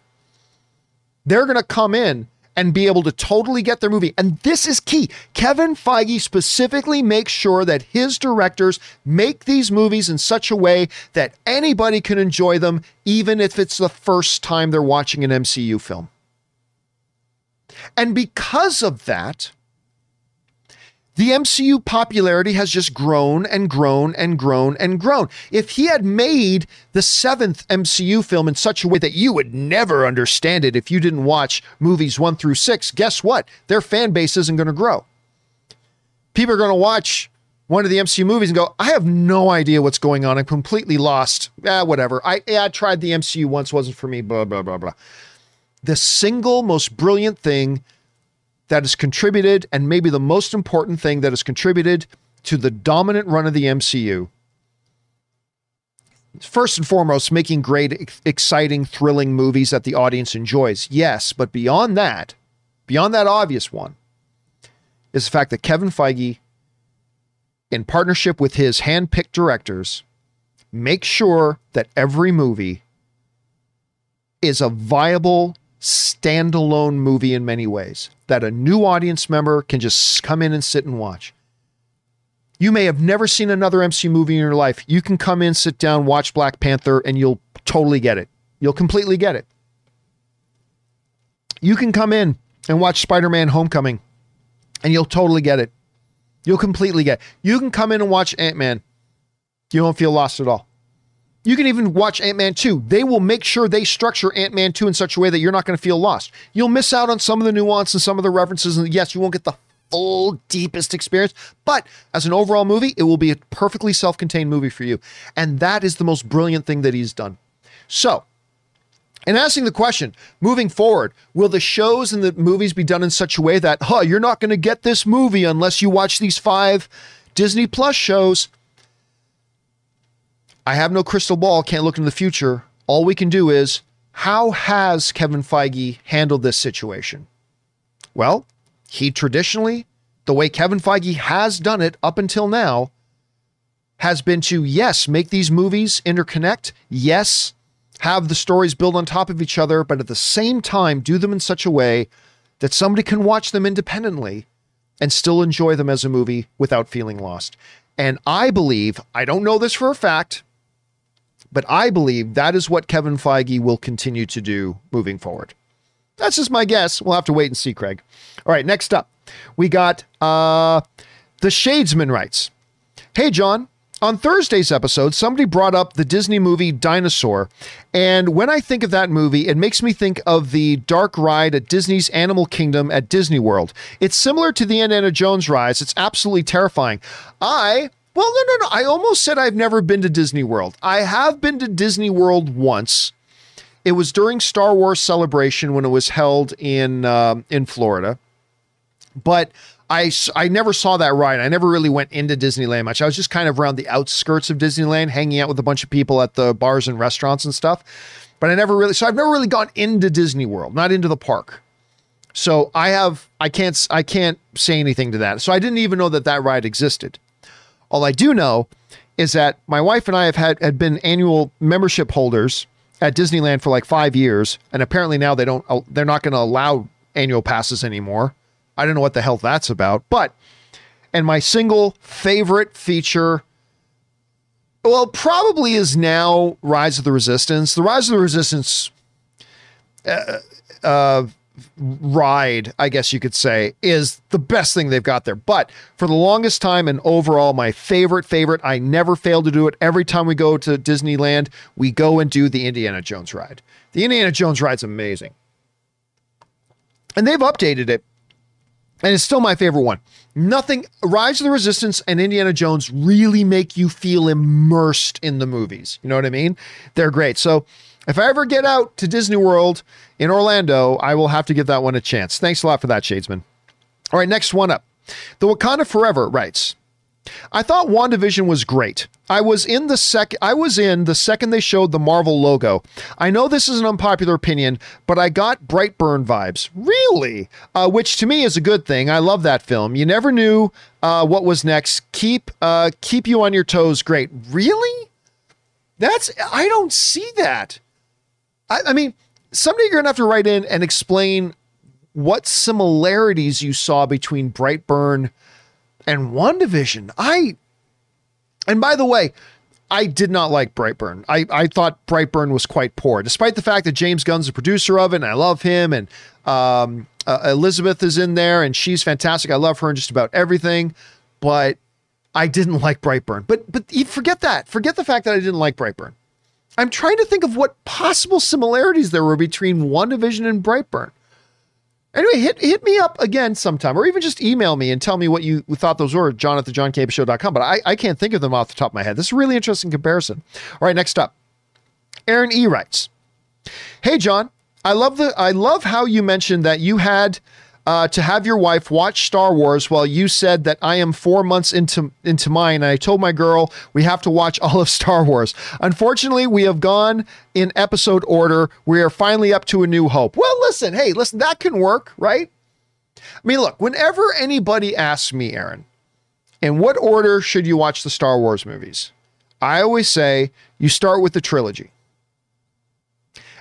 They're going to come in and be able to totally get their movie. And this is key. Kevin Feige specifically makes sure that his directors make these movies in such a way that anybody can enjoy them, even if it's the first time they're watching an MCU film. And because of that, the MCU popularity has just grown and grown and grown and grown. If he had made the seventh MCU film in such a way that you would never understand it if you didn't watch movies one through six, guess what? Their fan base isn't going to grow. People are going to watch one of the MCU movies and go, I have no idea what's going on. I'm completely lost. Ah, whatever. I, yeah, I tried the MCU once, wasn't for me, blah, blah, blah, blah. The single most brilliant thing that has contributed, and maybe the most important thing that has contributed to the dominant run of the MCU. First and foremost, making great, exciting, thrilling movies that the audience enjoys. Yes, but beyond that, beyond that obvious one, is the fact that Kevin Feige, in partnership with his hand-picked directors, makes sure that every movie is a viable standalone movie in many ways that a new audience member can just come in and sit and watch. You may have never seen another MC movie in your life. You can come in, sit down, watch Black Panther, and you'll totally get it. You'll completely get it. You can come in and watch Spider Man Homecoming, and you'll totally get it. You'll completely get it. You can come in and watch Ant Man. You won't feel lost at all. You can even watch Ant Man 2. They will make sure they structure Ant Man 2 in such a way that you're not going to feel lost. You'll miss out on some of the nuance and some of the references. And yes, you won't get the full, deepest experience. But as an overall movie, it will be a perfectly self contained movie for you. And that is the most brilliant thing that he's done. So, and asking the question, moving forward, will the shows and the movies be done in such a way that, huh, you're not going to get this movie unless you watch these five Disney Plus shows? I have no crystal ball, can't look into the future. All we can do is how has Kevin Feige handled this situation? Well, he traditionally, the way Kevin Feige has done it up until now, has been to, yes, make these movies interconnect. Yes, have the stories build on top of each other, but at the same time, do them in such a way that somebody can watch them independently and still enjoy them as a movie without feeling lost. And I believe, I don't know this for a fact, but I believe that is what Kevin Feige will continue to do moving forward. That's just my guess. We'll have to wait and see, Craig. All right, next up, we got uh, the Shadesman writes Hey, John, on Thursday's episode, somebody brought up the Disney movie Dinosaur. And when I think of that movie, it makes me think of the dark ride at Disney's Animal Kingdom at Disney World. It's similar to the Indiana Jones ride. It's absolutely terrifying. I, well, no, no, no. I almost said I've never been to Disney World. I have been to Disney World once. It was during Star Wars Celebration when it was held in um, in Florida. But I, I never saw that ride. I never really went into Disneyland much. I was just kind of around the outskirts of Disneyland, hanging out with a bunch of people at the bars and restaurants and stuff. But I never really, so I've never really gone into Disney World, not into the park. So I have, I can't, I can't say anything to that. So I didn't even know that that ride existed. All I do know is that my wife and I have had had been annual membership holders at Disneyland for like five years, and apparently now they don't, they're not going to allow annual passes anymore. I don't know what the hell that's about, but and my single favorite feature well probably is now rise of the resistance the rise of the resistance uh, uh, ride i guess you could say is the best thing they've got there but for the longest time and overall my favorite favorite i never fail to do it every time we go to disneyland we go and do the indiana jones ride the indiana jones ride's amazing and they've updated it and it's still my favorite one. Nothing, Rise of the Resistance and Indiana Jones really make you feel immersed in the movies. You know what I mean? They're great. So if I ever get out to Disney World in Orlando, I will have to give that one a chance. Thanks a lot for that, Shadesman. All right, next one up. The Wakanda Forever writes I thought WandaVision was great. I was in the sec I was in the second they showed the Marvel logo. I know this is an unpopular opinion, but I got Brightburn vibes. Really? Uh, which to me is a good thing. I love that film. You never knew uh, what was next. Keep uh, keep you on your toes. Great. Really? That's I don't see that. I, I mean, someday you're gonna have to write in and explain what similarities you saw between Brightburn and WandaVision. I and by the way, I did not like Brightburn. I, I thought Brightburn was quite poor, despite the fact that James Gunn's the producer of it, and I love him. And um, uh, Elizabeth is in there, and she's fantastic. I love her in just about everything, but I didn't like Brightburn. But but forget that. Forget the fact that I didn't like Brightburn. I'm trying to think of what possible similarities there were between WandaVision and Brightburn. Anyway, hit hit me up again sometime, or even just email me and tell me what you thought those were, john at the johncampeashow.com. But I, I can't think of them off the top of my head. This is a really interesting comparison. All right, next up. Aaron E writes, Hey John, I love the I love how you mentioned that you had uh, to have your wife watch Star Wars while you said that I am four months into into mine. And I told my girl we have to watch all of Star Wars. Unfortunately, we have gone in episode order. We are finally up to A New Hope. Well, listen, hey, listen, that can work, right? I mean, look, whenever anybody asks me, Aaron, in what order should you watch the Star Wars movies? I always say you start with the trilogy.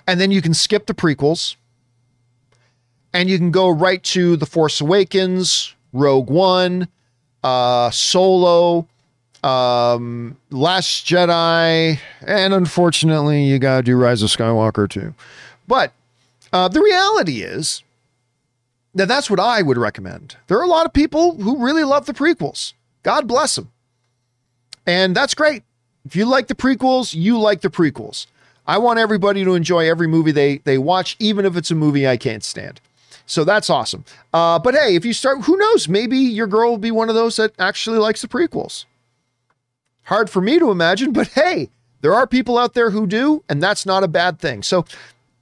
And then you can skip the prequels and you can go right to The Force Awakens, Rogue One, uh, Solo, um, Last Jedi, and unfortunately, you got to do Rise of Skywalker too. But uh, the reality is that that's what I would recommend. There are a lot of people who really love the prequels. God bless them. And that's great. If you like the prequels, you like the prequels. I want everybody to enjoy every movie they they watch, even if it's a movie I can't stand. So that's awesome. Uh, but hey, if you start, who knows? Maybe your girl will be one of those that actually likes the prequels. Hard for me to imagine, but hey, there are people out there who do, and that's not a bad thing. So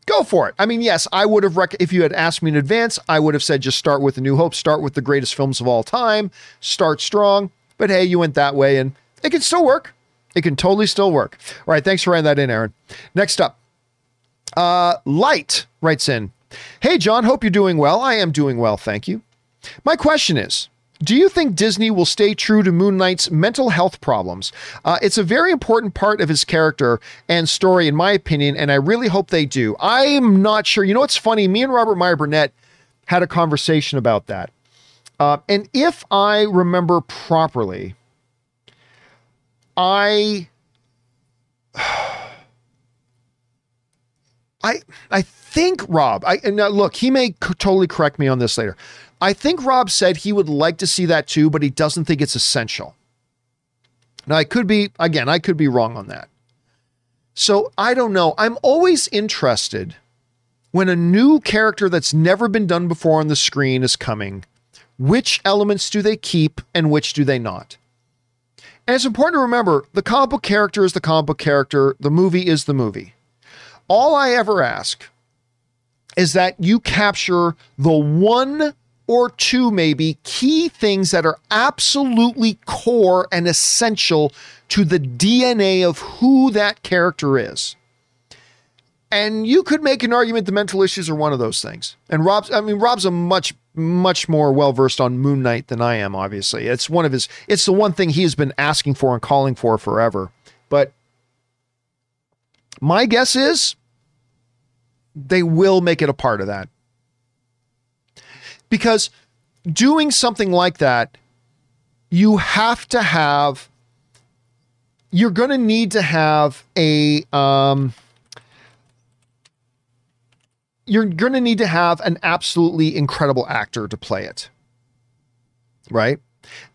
go for it. I mean, yes, I would have, rec- if you had asked me in advance, I would have said just start with A New Hope, start with the greatest films of all time, start strong. But hey, you went that way, and it can still work. It can totally still work. All right, thanks for writing that in, Aaron. Next up, Uh, Light writes in Hey, John, hope you're doing well. I am doing well, thank you. My question is do you think Disney will stay true to Moon Knight's mental health problems? Uh, it's a very important part of his character and story, in my opinion, and I really hope they do. I'm not sure. You know what's funny? Me and Robert Meyer Burnett had a conversation about that. Uh, and if I remember properly, I. I I think Rob. I now look. He may c- totally correct me on this later. I think Rob said he would like to see that too, but he doesn't think it's essential. Now I could be again. I could be wrong on that. So I don't know. I'm always interested when a new character that's never been done before on the screen is coming. Which elements do they keep and which do they not? And it's important to remember the comic book character is the comic book character, the movie is the movie. All I ever ask is that you capture the one or two, maybe, key things that are absolutely core and essential to the DNA of who that character is. And you could make an argument the mental issues are one of those things. And Rob's, I mean, Rob's a much, much more well versed on Moon Knight than I am, obviously. It's one of his, it's the one thing he has been asking for and calling for forever. But my guess is they will make it a part of that. Because doing something like that, you have to have, you're going to need to have a, um, you're going to need to have an absolutely incredible actor to play it. Right?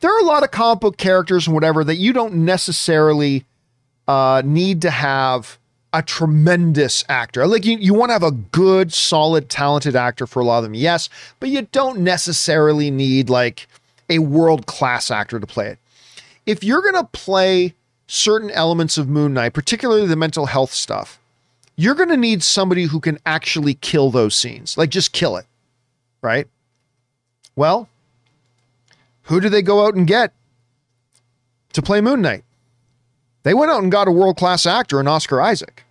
There are a lot of comic book characters and whatever that you don't necessarily uh, need to have a tremendous actor. Like you, you want to have a good, solid, talented actor for a lot of them, yes, but you don't necessarily need like a world class actor to play it. If you're going to play certain elements of Moon Knight, particularly the mental health stuff, you're going to need somebody who can actually kill those scenes, like just kill it, right? Well, who do they go out and get to play Moon Knight? They went out and got a world class actor in Oscar Isaac.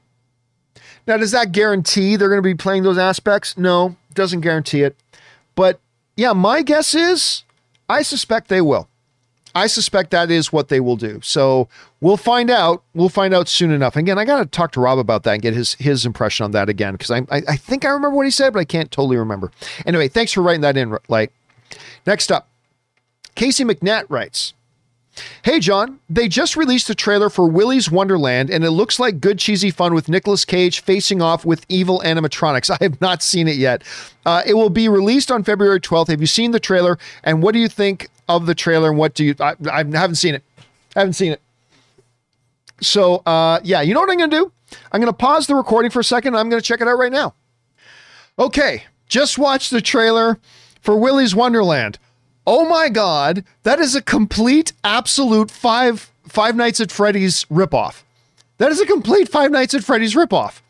Now, does that guarantee they're going to be playing those aspects? No, doesn't guarantee it. But yeah, my guess is I suspect they will. I suspect that is what they will do. So we'll find out. We'll find out soon enough. Again, I got to talk to Rob about that and get his his impression on that again because I, I I think I remember what he said, but I can't totally remember. Anyway, thanks for writing that in. Like, next up, Casey McNatt writes. Hey, John, they just released a trailer for Willy's Wonderland, and it looks like good cheesy fun with Nicolas Cage facing off with evil animatronics. I have not seen it yet. Uh, it will be released on February 12th. Have you seen the trailer? And what do you think of the trailer? And what do you, I, I haven't seen it. I haven't seen it. So, uh, yeah, you know what I'm going to do? I'm going to pause the recording for a second. I'm going to check it out right now. Okay, just watch the trailer for Willy's Wonderland oh my god, that is a complete, absolute five Five Nights at Freddy's ripoff. That is a complete Five Nights at Freddy's ripoff.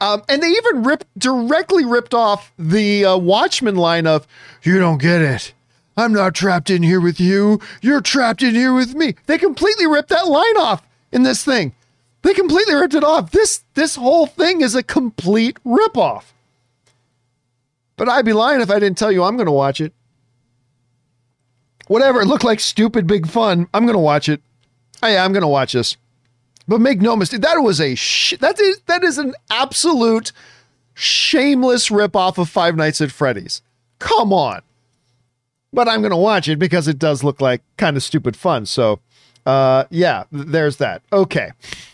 Um, and they even ripped directly ripped off the uh, Watchmen line of "You don't get it. I'm not trapped in here with you. You're trapped in here with me." They completely ripped that line off in this thing. They completely ripped it off. This this whole thing is a complete ripoff. But I'd be lying if I didn't tell you I'm going to watch it whatever. It looked like stupid big fun. I'm gonna watch it. Oh, I'm gonna watch this. But make no mistake, that was a sh- that is that is an absolute shameless ripoff of Five Nights at Freddy's. Come on. But I'm gonna watch it because it does look like kind of stupid fun. So uh yeah, there's that. Okay.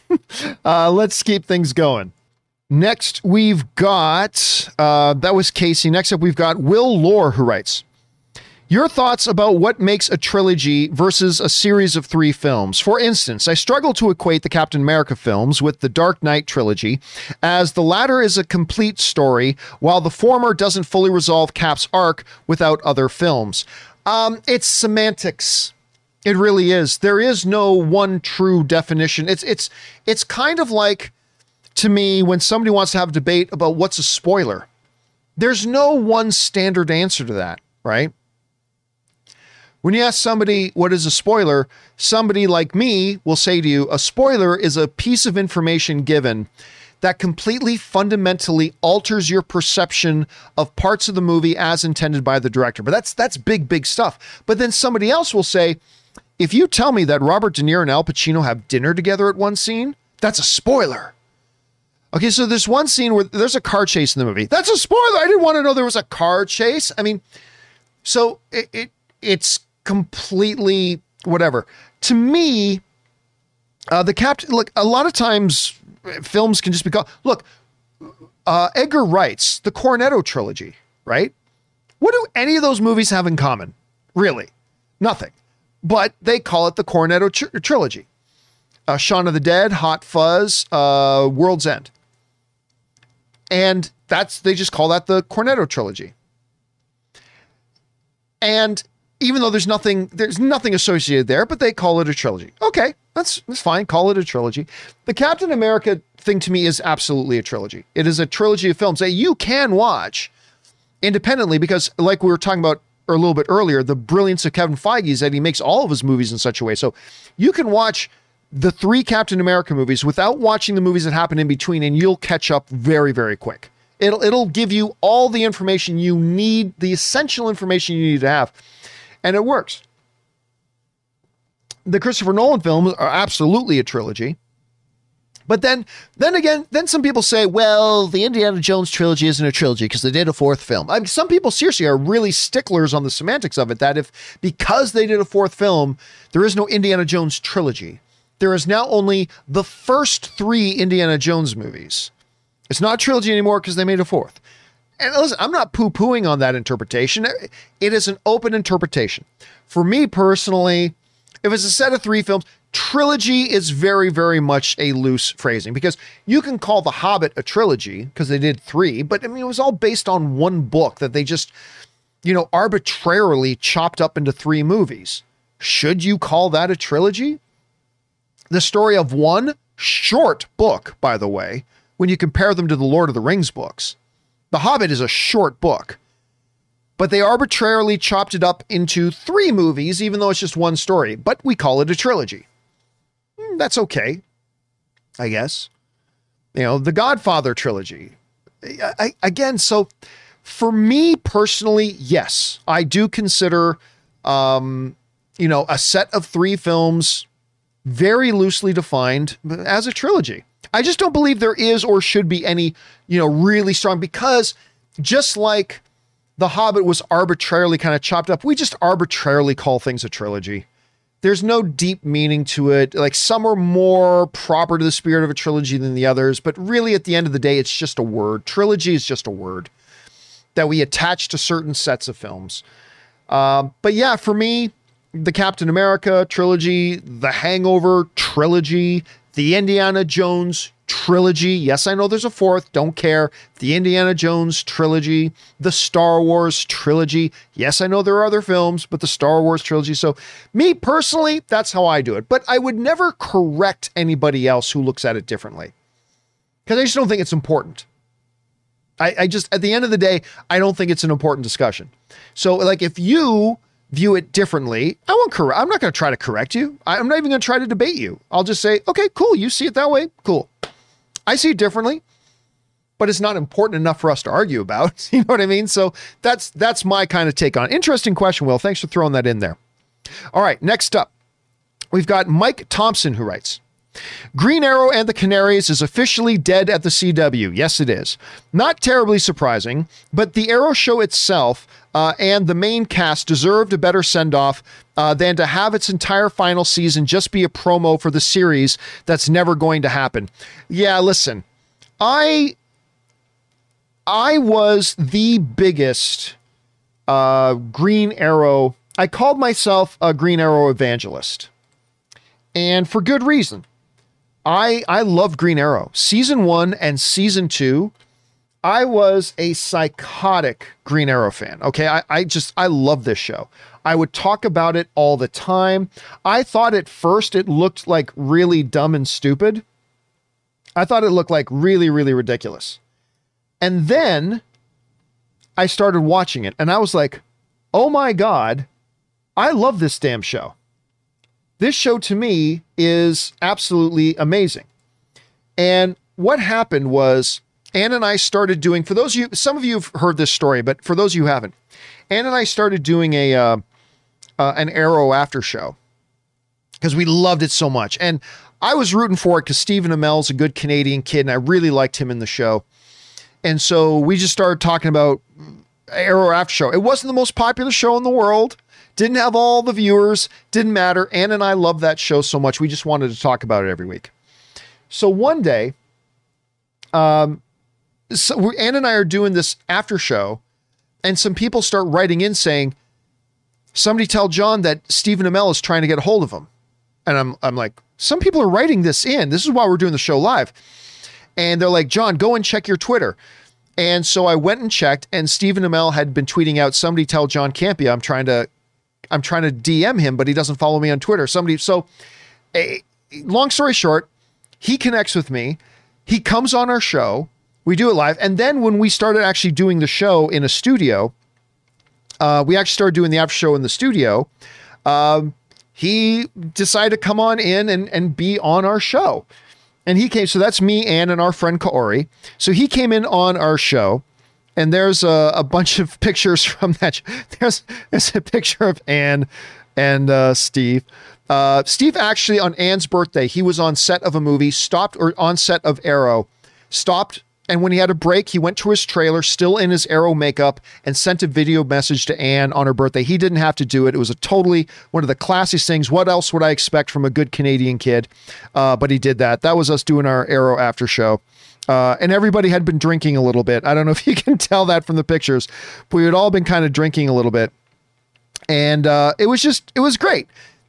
uh let's keep things going. Next, we've got uh, that was Casey. Next up, we've got Will Lore who writes. Your thoughts about what makes a trilogy versus a series of three films. For instance, I struggle to equate the Captain America films with the Dark Knight trilogy, as the latter is a complete story, while the former doesn't fully resolve Cap's arc without other films. Um, it's semantics. It really is. There is no one true definition. It's it's it's kind of like to me when somebody wants to have a debate about what's a spoiler. There's no one standard answer to that, right? When you ask somebody what is a spoiler, somebody like me will say to you, a spoiler is a piece of information given that completely fundamentally alters your perception of parts of the movie as intended by the director. But that's that's big big stuff. But then somebody else will say, if you tell me that Robert De Niro and Al Pacino have dinner together at one scene, that's a spoiler. Okay, so there's one scene where there's a car chase in the movie. That's a spoiler. I didn't want to know there was a car chase. I mean, so it, it it's completely whatever. To me, uh, the captain. Look, a lot of times films can just be called. Look, uh, Edgar Wright's the Cornetto trilogy, right? What do any of those movies have in common? Really, nothing. But they call it the Cornetto tr- trilogy. Uh, Shaun of the Dead, Hot Fuzz, uh, World's End, and that's they just call that the Cornetto trilogy. And even though there's nothing there's nothing associated there, but they call it a trilogy. Okay, that's that's fine. Call it a trilogy. The Captain America thing to me is absolutely a trilogy. It is a trilogy of films that you can watch independently because, like we were talking about a little bit earlier, the brilliance of Kevin Feige is that he makes all of his movies in such a way. So you can watch the three Captain America movies without watching the movies that happen in between, and you'll catch up very, very quick. It'll it'll give you all the information you need, the essential information you need to have and it works. The Christopher Nolan films are absolutely a trilogy. But then, then again, then some people say, well, the Indiana Jones trilogy isn't a trilogy because they did a fourth film. I mean, some people seriously are really sticklers on the semantics of it. That if because they did a fourth film, there is no Indiana Jones trilogy. There is now only the first three Indiana Jones movies. It's not a trilogy anymore because they made a fourth and listen, I'm not poo pooing on that interpretation. It is an open interpretation. For me personally, if it's a set of three films, trilogy is very, very much a loose phrasing because you can call The Hobbit a trilogy because they did three, but I mean, it was all based on one book that they just, you know, arbitrarily chopped up into three movies. Should you call that a trilogy? The story of one short book, by the way, when you compare them to the Lord of the Rings books. The Hobbit is a short book, but they arbitrarily chopped it up into three movies, even though it's just one story. But we call it a trilogy. Hmm, that's okay, I guess. You know, the Godfather trilogy. I, I, again, so for me personally, yes, I do consider, um, you know, a set of three films very loosely defined as a trilogy. I just don't believe there is or should be any, you know, really strong because just like The Hobbit was arbitrarily kind of chopped up, we just arbitrarily call things a trilogy. There's no deep meaning to it. Like some are more proper to the spirit of a trilogy than the others, but really at the end of the day, it's just a word. Trilogy is just a word that we attach to certain sets of films. Uh, but yeah, for me, the Captain America trilogy, the Hangover trilogy, the Indiana Jones trilogy. Yes, I know there's a fourth, don't care. The Indiana Jones trilogy, the Star Wars trilogy. Yes, I know there are other films, but the Star Wars trilogy. So, me personally, that's how I do it. But I would never correct anybody else who looks at it differently because I just don't think it's important. I, I just, at the end of the day, I don't think it's an important discussion. So, like, if you view it differently, I won't correct. I'm not going to try to correct you. I'm not even going to try to debate you. I'll just say, okay, cool. You see it that way. Cool. I see it differently, but it's not important enough for us to argue about. You know what I mean? So that's that's my kind of take on it. Interesting question, Will. Thanks for throwing that in there. All right, next up, we've got Mike Thompson who writes. Green Arrow and the Canaries is officially dead at the CW. Yes, it is. Not terribly surprising, but the Arrow show itself uh, and the main cast deserved a better send off uh, than to have its entire final season just be a promo for the series that's never going to happen. Yeah, listen, I I was the biggest uh, Green Arrow. I called myself a Green Arrow evangelist, and for good reason. I I love Green Arrow. Season 1 and season 2 I was a psychotic Green Arrow fan. Okay. I, I just, I love this show. I would talk about it all the time. I thought at first it looked like really dumb and stupid. I thought it looked like really, really ridiculous. And then I started watching it and I was like, oh my God, I love this damn show. This show to me is absolutely amazing. And what happened was Ann and I started doing, for those of you, some of you have heard this story, but for those of you who haven't, Ann and I started doing a uh, uh, an Arrow after show because we loved it so much. And I was rooting for it because Stephen Amell's a good Canadian kid, and I really liked him in the show. And so we just started talking about Arrow after show. It wasn't the most popular show in the world. Didn't have all the viewers. Didn't matter. Ann and I love that show so much. We just wanted to talk about it every week. So one day, um, so we, Ann and I are doing this after show, and some people start writing in saying, "Somebody tell John that Stephen Amell is trying to get a hold of him." And I'm I'm like, some people are writing this in. This is why we're doing the show live. And they're like, John, go and check your Twitter. And so I went and checked, and Stephen Amell had been tweeting out, somebody tell John Campea I'm trying to I'm trying to DM him, but he doesn't follow me on Twitter. Somebody so a, long story short, he connects with me. He comes on our show. We do it live. And then when we started actually doing the show in a studio, uh, we actually started doing the after show in the studio. Um, he decided to come on in and, and be on our show. And he came, so that's me, Ann, and our friend Kaori. So he came in on our show, and there's a, a bunch of pictures from that. There's, there's a picture of Ann and uh, Steve. Uh, Steve actually, on Ann's birthday, he was on set of a movie, stopped, or on set of Arrow, stopped and when he had a break, he went to his trailer, still in his arrow makeup, and sent a video message to Ann on her birthday. He didn't have to do it. It was a totally one of the classiest things. What else would I expect from a good Canadian kid? Uh, but he did that. That was us doing our arrow after show. Uh, and everybody had been drinking a little bit. I don't know if you can tell that from the pictures, but we had all been kind of drinking a little bit. And uh, it was just, it was great.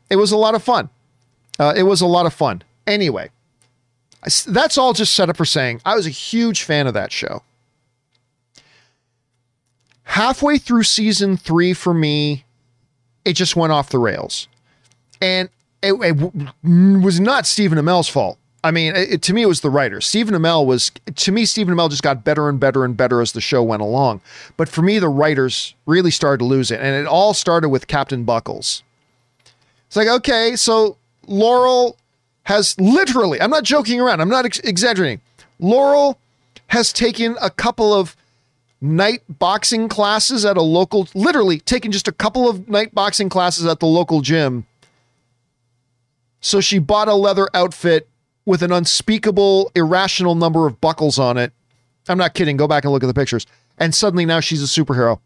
It was a lot of fun. Uh, it was a lot of fun. Anyway, that's all just set up for saying I was a huge fan of that show. Halfway through season three for me, it just went off the rails. And it, it was not Stephen Amell's fault. I mean, it, to me, it was the writer. Stephen Amell was, to me, Stephen Amell just got better and better and better as the show went along. But for me, the writers really started to lose it. And it all started with Captain Buckles. It's like, okay, so Laurel has literally, I'm not joking around, I'm not ex- exaggerating. Laurel has taken a couple of night boxing classes at a local, literally taken just a couple of night boxing classes at the local gym. So she bought a leather outfit with an unspeakable, irrational number of buckles on it. I'm not kidding. Go back and look at the pictures. And suddenly now she's a superhero.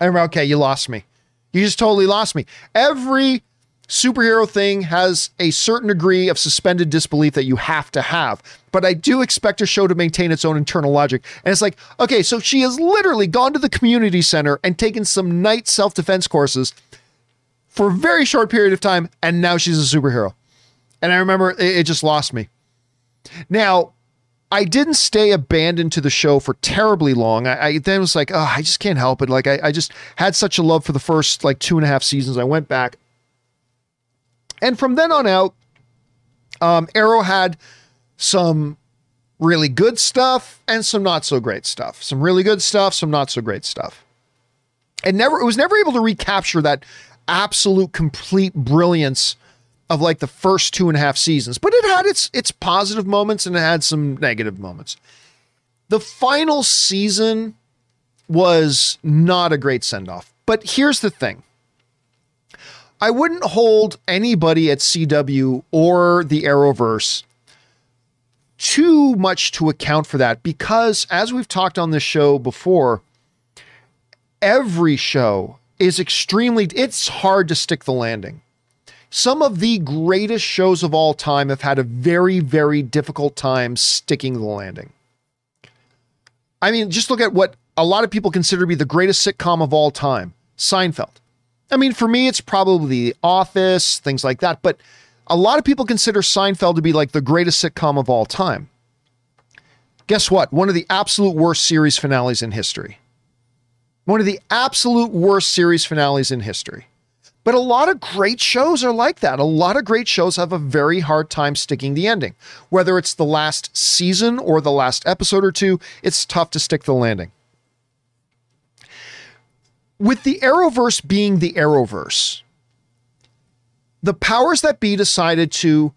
I remember, okay, you lost me. You just totally lost me. Every superhero thing has a certain degree of suspended disbelief that you have to have. But I do expect a show to maintain its own internal logic. And it's like, okay, so she has literally gone to the community center and taken some night self defense courses for a very short period of time, and now she's a superhero. And I remember it, it just lost me. Now, I didn't stay abandoned to the show for terribly long. I, I then was like, oh, I just can't help it. Like I, I just had such a love for the first like two and a half seasons. I went back and from then on out, um, Arrow had some really good stuff and some not so great stuff. Some really good stuff, some not so great stuff. And never it was never able to recapture that absolute complete brilliance of like the first two and a half seasons. But it had its its positive moments and it had some negative moments. The final season was not a great send off. But here's the thing. I wouldn't hold anybody at CW or the Arrowverse too much to account for that because, as we've talked on this show before, every show is extremely, it's hard to stick the landing. Some of the greatest shows of all time have had a very, very difficult time sticking the landing. I mean, just look at what a lot of people consider to be the greatest sitcom of all time Seinfeld. I mean, for me, it's probably The Office, things like that. But a lot of people consider Seinfeld to be like the greatest sitcom of all time. Guess what? One of the absolute worst series finales in history. One of the absolute worst series finales in history. But a lot of great shows are like that. A lot of great shows have a very hard time sticking the ending. Whether it's the last season or the last episode or two, it's tough to stick the landing with the Arrowverse being the Arrowverse, the powers that be decided to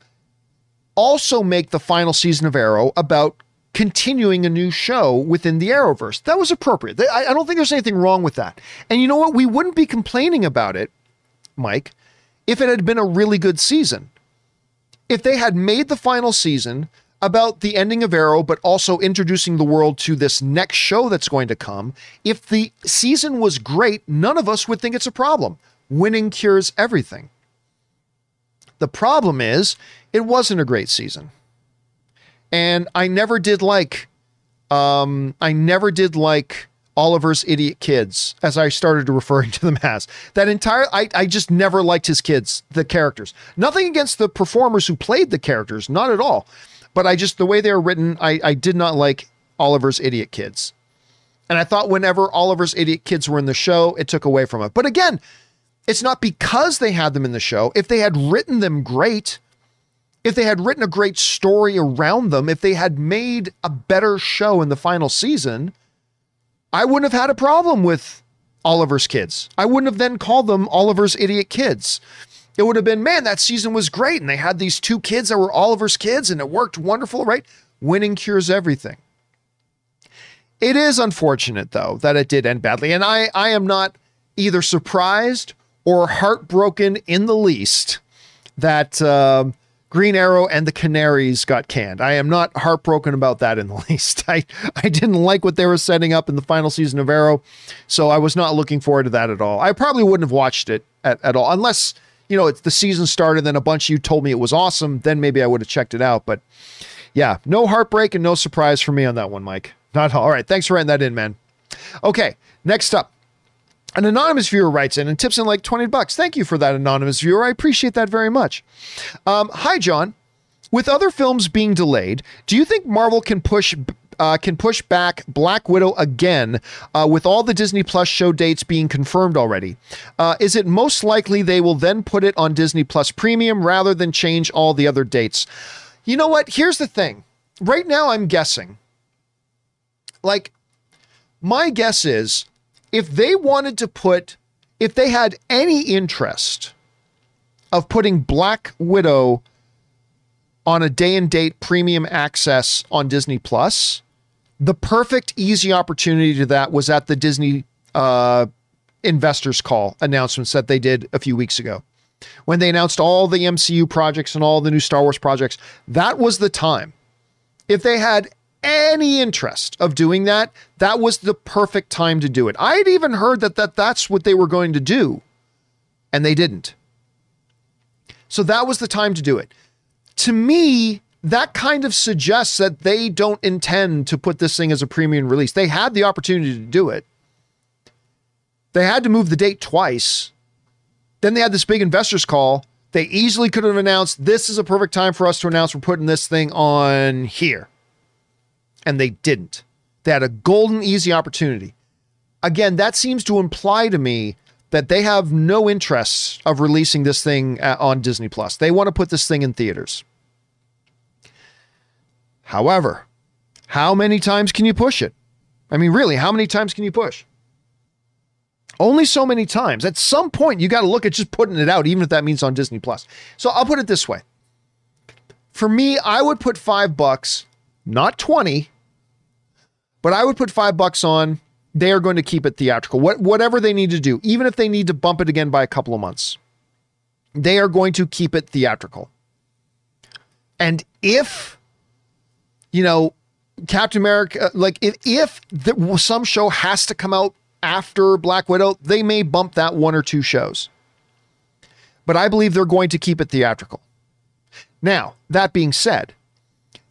also make the final season of Arrow about continuing a new show within the Arrowverse. That was appropriate. I, don't think there's anything wrong with that. And you know what? We wouldn't be complaining about it, Mike, if it had been a really good season. If they had made the final season about the ending of Arrow, but also introducing the world to this next show that's going to come, if the season was great, none of us would think it's a problem. Winning cures everything. The problem is, it wasn't a great season. And I never did like, um, I never did like Oliver's idiot kids, as I started referring to them as. That entire, I, I just never liked his kids, the characters. Nothing against the performers who played the characters, not at all. But I just, the way they were written, I, I did not like Oliver's idiot kids. And I thought whenever Oliver's idiot kids were in the show, it took away from it. But again, it's not because they had them in the show. If they had written them great, if they had written a great story around them, if they had made a better show in the final season, I wouldn't have had a problem with Oliver's kids. I wouldn't have then called them Oliver's idiot kids. It would have been, man, that season was great. And they had these two kids that were Oliver's kids and it worked wonderful, right? Winning cures everything. It is unfortunate, though, that it did end badly. And I, I am not either surprised or heartbroken in the least that uh, Green Arrow and the Canaries got canned. I am not heartbroken about that in the least. I, I didn't like what they were setting up in the final season of Arrow, so I was not looking forward to that at all. I probably wouldn't have watched it at, at all, unless you know, it's the season started, then a bunch of you told me it was awesome. Then maybe I would have checked it out. But yeah, no heartbreak and no surprise for me on that one, Mike. Not all. all right. Thanks for writing that in, man. Okay, next up. An anonymous viewer writes in and tips in like 20 bucks. Thank you for that, anonymous viewer. I appreciate that very much. Um, hi, John. With other films being delayed, do you think Marvel can push uh, can push back Black Widow again uh, with all the Disney Plus show dates being confirmed already? Uh, is it most likely they will then put it on Disney Plus Premium rather than change all the other dates? You know what? Here's the thing. Right now, I'm guessing. Like, my guess is if they wanted to put, if they had any interest of putting Black Widow on a day and date premium access on Disney Plus, the perfect easy opportunity to that was at the Disney uh, investors call announcements that they did a few weeks ago. When they announced all the MCU projects and all the new Star Wars projects, that was the time. If they had any interest of doing that, that was the perfect time to do it. I had even heard that, that that's what they were going to do, and they didn't. So that was the time to do it to me, that kind of suggests that they don't intend to put this thing as a premium release. They had the opportunity to do it. They had to move the date twice. Then they had this big investors call. They easily could have announced this is a perfect time for us to announce we're putting this thing on here. And they didn't. They had a golden, easy opportunity. Again, that seems to imply to me that they have no interest of releasing this thing uh, on Disney Plus. They want to put this thing in theaters. However, how many times can you push it? I mean, really, how many times can you push? Only so many times. At some point, you got to look at just putting it out, even if that means on Disney Plus. So I'll put it this way. For me, I would put five bucks, not 20, but I would put five bucks on they are going to keep it theatrical. What, whatever they need to do, even if they need to bump it again by a couple of months, they are going to keep it theatrical. And if, you know, Captain America, uh, like if, if the, some show has to come out after Black Widow, they may bump that one or two shows. But I believe they're going to keep it theatrical. Now, that being said,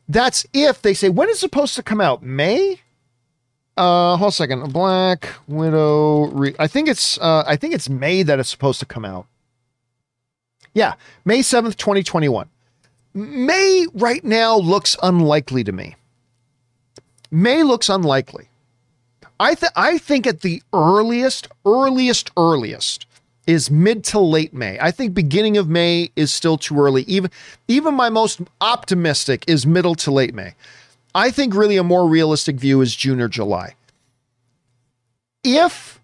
that's if they say, when is supposed to come out? May? Uh, hold a second. Black Widow. Re- I think it's. Uh, I think it's May that it's supposed to come out. Yeah, May seventh, twenty twenty one. May right now looks unlikely to me. May looks unlikely. I th- I think at the earliest, earliest, earliest is mid to late May. I think beginning of May is still too early. Even even my most optimistic is middle to late May. I think really a more realistic view is June or July. If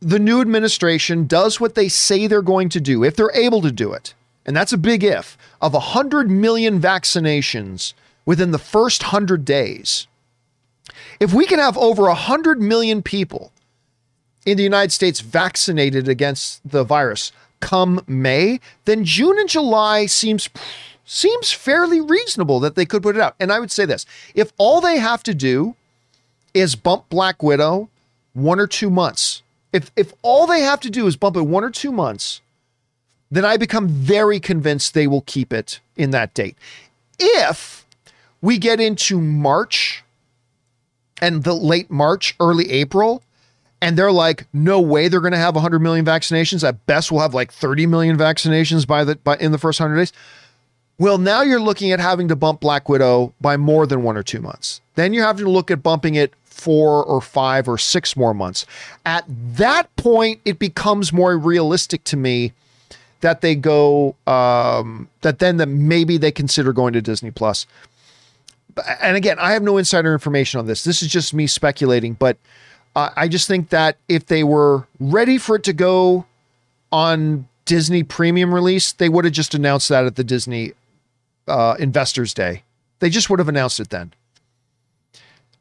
the new administration does what they say they're going to do, if they're able to do it, and that's a big if, of 100 million vaccinations within the first 100 days, if we can have over 100 million people in the United States vaccinated against the virus come May, then June and July seems seems fairly reasonable that they could put it out. And I would say this, if all they have to do is bump Black Widow one or two months, if if all they have to do is bump it one or two months, then I become very convinced they will keep it in that date. If we get into March and the late March, early April, and they're like, no way they're going to have 100 million vaccinations. At best, we'll have like 30 million vaccinations by the by in the first 100 days. Well, now you're looking at having to bump Black Widow by more than one or two months. Then you're having to look at bumping it four or five or six more months. At that point, it becomes more realistic to me that they go um, that then that maybe they consider going to Disney Plus. And again, I have no insider information on this. This is just me speculating, but uh, I just think that if they were ready for it to go on Disney Premium release, they would have just announced that at the Disney uh, Investors Day. They just would have announced it then.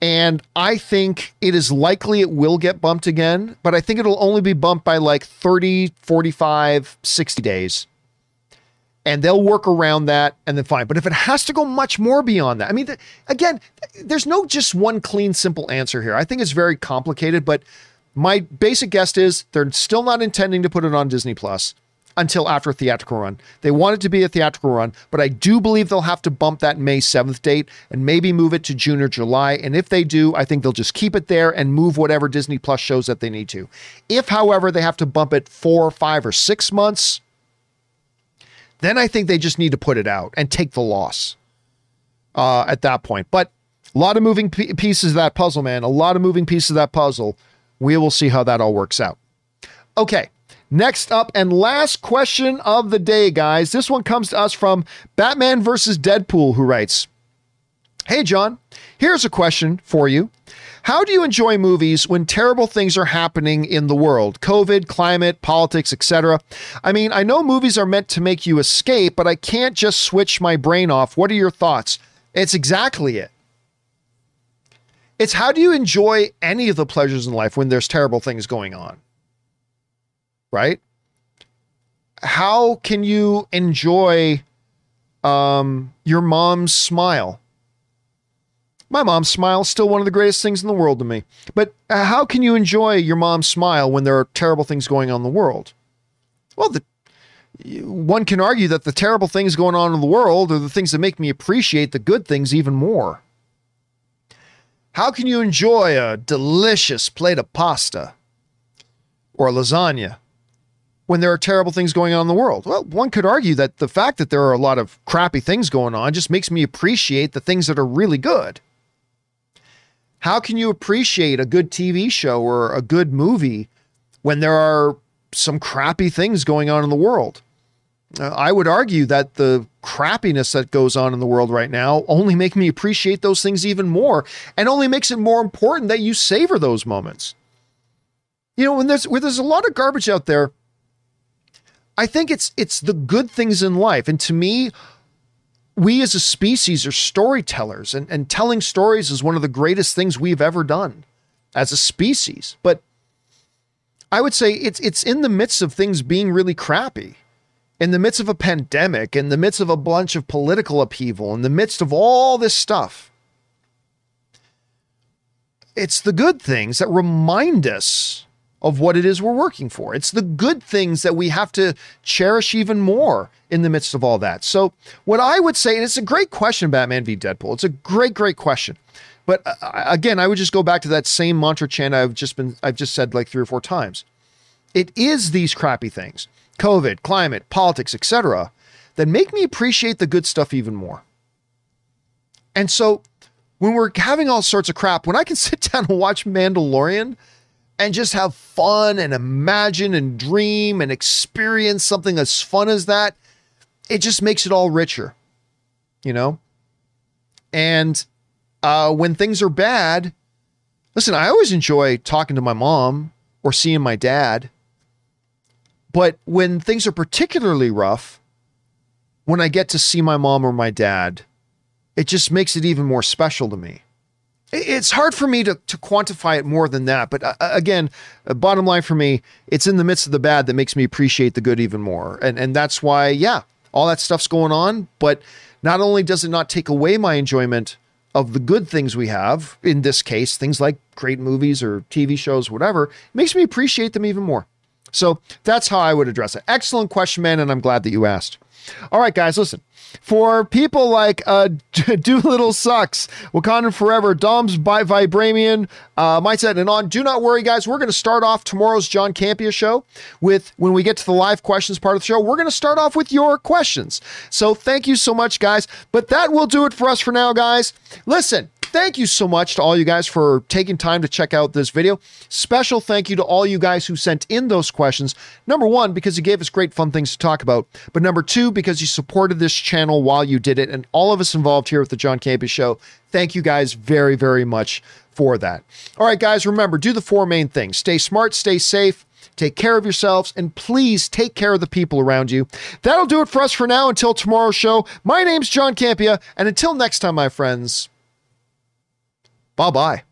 And I think it is likely it will get bumped again, but I think it'll only be bumped by like 30, 45, 60 days. And they'll work around that and then fine. But if it has to go much more beyond that, I mean, again, there's no just one clean, simple answer here. I think it's very complicated, but my basic guess is they're still not intending to put it on Disney Plus until after theatrical run. They want it to be a theatrical run, but I do believe they'll have to bump that May 7th date and maybe move it to June or July. And if they do, I think they'll just keep it there and move whatever Disney Plus shows that they need to. If, however, they have to bump it four, five, or six months, then I think they just need to put it out and take the loss uh, at that point. But a lot of moving pieces of that puzzle, man. A lot of moving pieces of that puzzle. We will see how that all works out. Okay. Next up and last question of the day, guys. This one comes to us from Batman versus Deadpool, who writes Hey, John, here's a question for you. How do you enjoy movies when terrible things are happening in the world? COVID, climate, politics, etc. I mean, I know movies are meant to make you escape, but I can't just switch my brain off. What are your thoughts? It's exactly it. It's how do you enjoy any of the pleasures in life when there's terrible things going on? Right? How can you enjoy um, your mom's smile? My mom's smile is still one of the greatest things in the world to me. But uh, how can you enjoy your mom's smile when there are terrible things going on in the world? Well, the, one can argue that the terrible things going on in the world are the things that make me appreciate the good things even more. How can you enjoy a delicious plate of pasta or lasagna when there are terrible things going on in the world? Well, one could argue that the fact that there are a lot of crappy things going on just makes me appreciate the things that are really good. How can you appreciate a good TV show or a good movie when there are some crappy things going on in the world? Uh, I would argue that the crappiness that goes on in the world right now only make me appreciate those things even more and only makes it more important that you savor those moments. You know, when there's when there's a lot of garbage out there, I think it's it's the good things in life. And to me, we as a species are storytellers, and, and telling stories is one of the greatest things we've ever done as a species. But I would say it's it's in the midst of things being really crappy, in the midst of a pandemic, in the midst of a bunch of political upheaval, in the midst of all this stuff. It's the good things that remind us of what it is we're working for. It's the good things that we have to cherish even more in the midst of all that. So, what I would say, and it's a great question, Batman v Deadpool. It's a great, great question. But uh, again, I would just go back to that same mantra chant I've just been, I've just said like three or four times. It is these crappy things, COVID, climate, politics, etc., that make me appreciate the good stuff even more. And so, when we're having all sorts of crap, when I can sit down and watch Mandalorian and just have fun and imagine and dream and experience something as fun as that, it just makes it all richer, you know? And uh, when things are bad, listen, I always enjoy talking to my mom or seeing my dad. But when things are particularly rough, when I get to see my mom or my dad, it just makes it even more special to me. It's hard for me to, to quantify it more than that. But uh, again, uh, bottom line for me, it's in the midst of the bad that makes me appreciate the good even more. And, and that's why, yeah, all that stuff's going on. But not only does it not take away my enjoyment of the good things we have, in this case, things like great movies or TV shows, whatever, makes me appreciate them even more. So that's how I would address it. Excellent question, man. And I'm glad that you asked. All right, guys, listen. For people like uh, Doolittle Sucks, Wakandan Forever, Dom's by Vibramian, uh, Mindset, and on, do not worry, guys. We're going to start off tomorrow's John Campea show with, when we get to the live questions part of the show, we're going to start off with your questions. So thank you so much, guys. But that will do it for us for now, guys. Listen, thank you so much to all you guys for taking time to check out this video. Special thank you to all you guys who sent in those questions. Number one, because you gave us great fun things to talk about. But number two, because you supported this channel while you did it. And all of us involved here with the John Campea Show, thank you guys very, very much for that. All right, guys, remember, do the four main things. Stay smart, stay safe, Take care of yourselves and please take care of the people around you. That'll do it for us for now until tomorrow's show. My name's John Campea, and until next time, my friends, Bye bye.